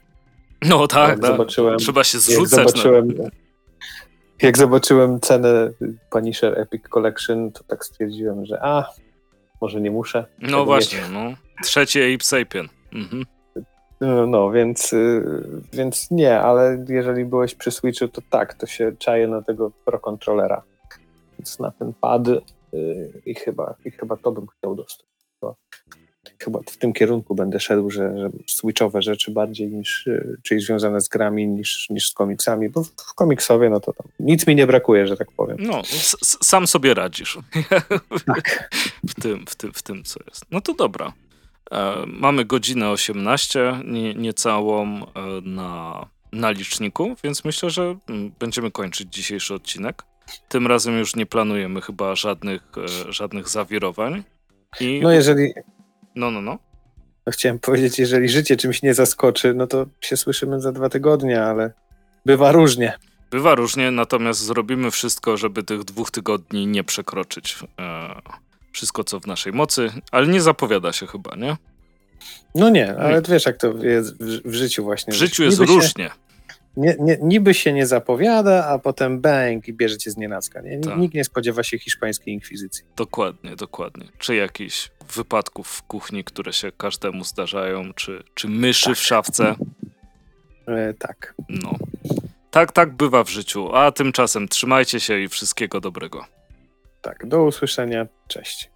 No tak, jak tak. Zobaczyłem, Trzeba się zrzucać. Jak zobaczyłem, no. jak zobaczyłem cenę Punisher Epic Collection, to tak stwierdziłem, że a, może nie muszę. No właśnie, mieć. no. Trzeci Ape Sapien. Mhm. No, więc, y, więc nie, ale jeżeli byłeś przy Switchu, to tak, to się czaje na tego Pro Controllera. Więc na ten pad y, i chyba, i chyba to bym chciał dostać. To chyba w tym kierunku będę szedł, że, że switchowe rzeczy bardziej niż, y, czyli związane z grami niż, niż z komiksami, bo w, w komiksowie no to tam nic mi nie brakuje, że tak powiem. No, sam sobie radzisz. Tak. w, tym, w, tym, w tym, co jest. No to dobra. E, mamy godzinę 18, nie, niecałą e, na, na liczniku, więc myślę, że mm, będziemy kończyć dzisiejszy odcinek. Tym razem już nie planujemy chyba żadnych, e, żadnych zawirowań. I... No jeżeli... No, no, no. no. Chciałem powiedzieć, jeżeli życie czymś nie zaskoczy, no to się słyszymy za dwa tygodnie, ale bywa różnie. Bywa różnie, natomiast zrobimy wszystko, żeby tych dwóch tygodni nie przekroczyć wszystko, co w naszej mocy, ale nie zapowiada się chyba, nie? No nie, ale wiesz, jak to jest w, życiu właśnie. W życiu jest różnie. Się, nie, nie, niby się nie zapowiada, a potem bang i bierzecie z nienacka. Nie? Tak. Nikt nie spodziewa się hiszpańskiej inkwizycji. Dokładnie, dokładnie. Czy jakichś wypadków w kuchni, które się każdemu zdarzają, czy, czy myszy tak. w szafce. E, tak. No. Tak, tak bywa w życiu. A tymczasem trzymajcie się i wszystkiego dobrego. Tak, do usłyszenia. Cześć.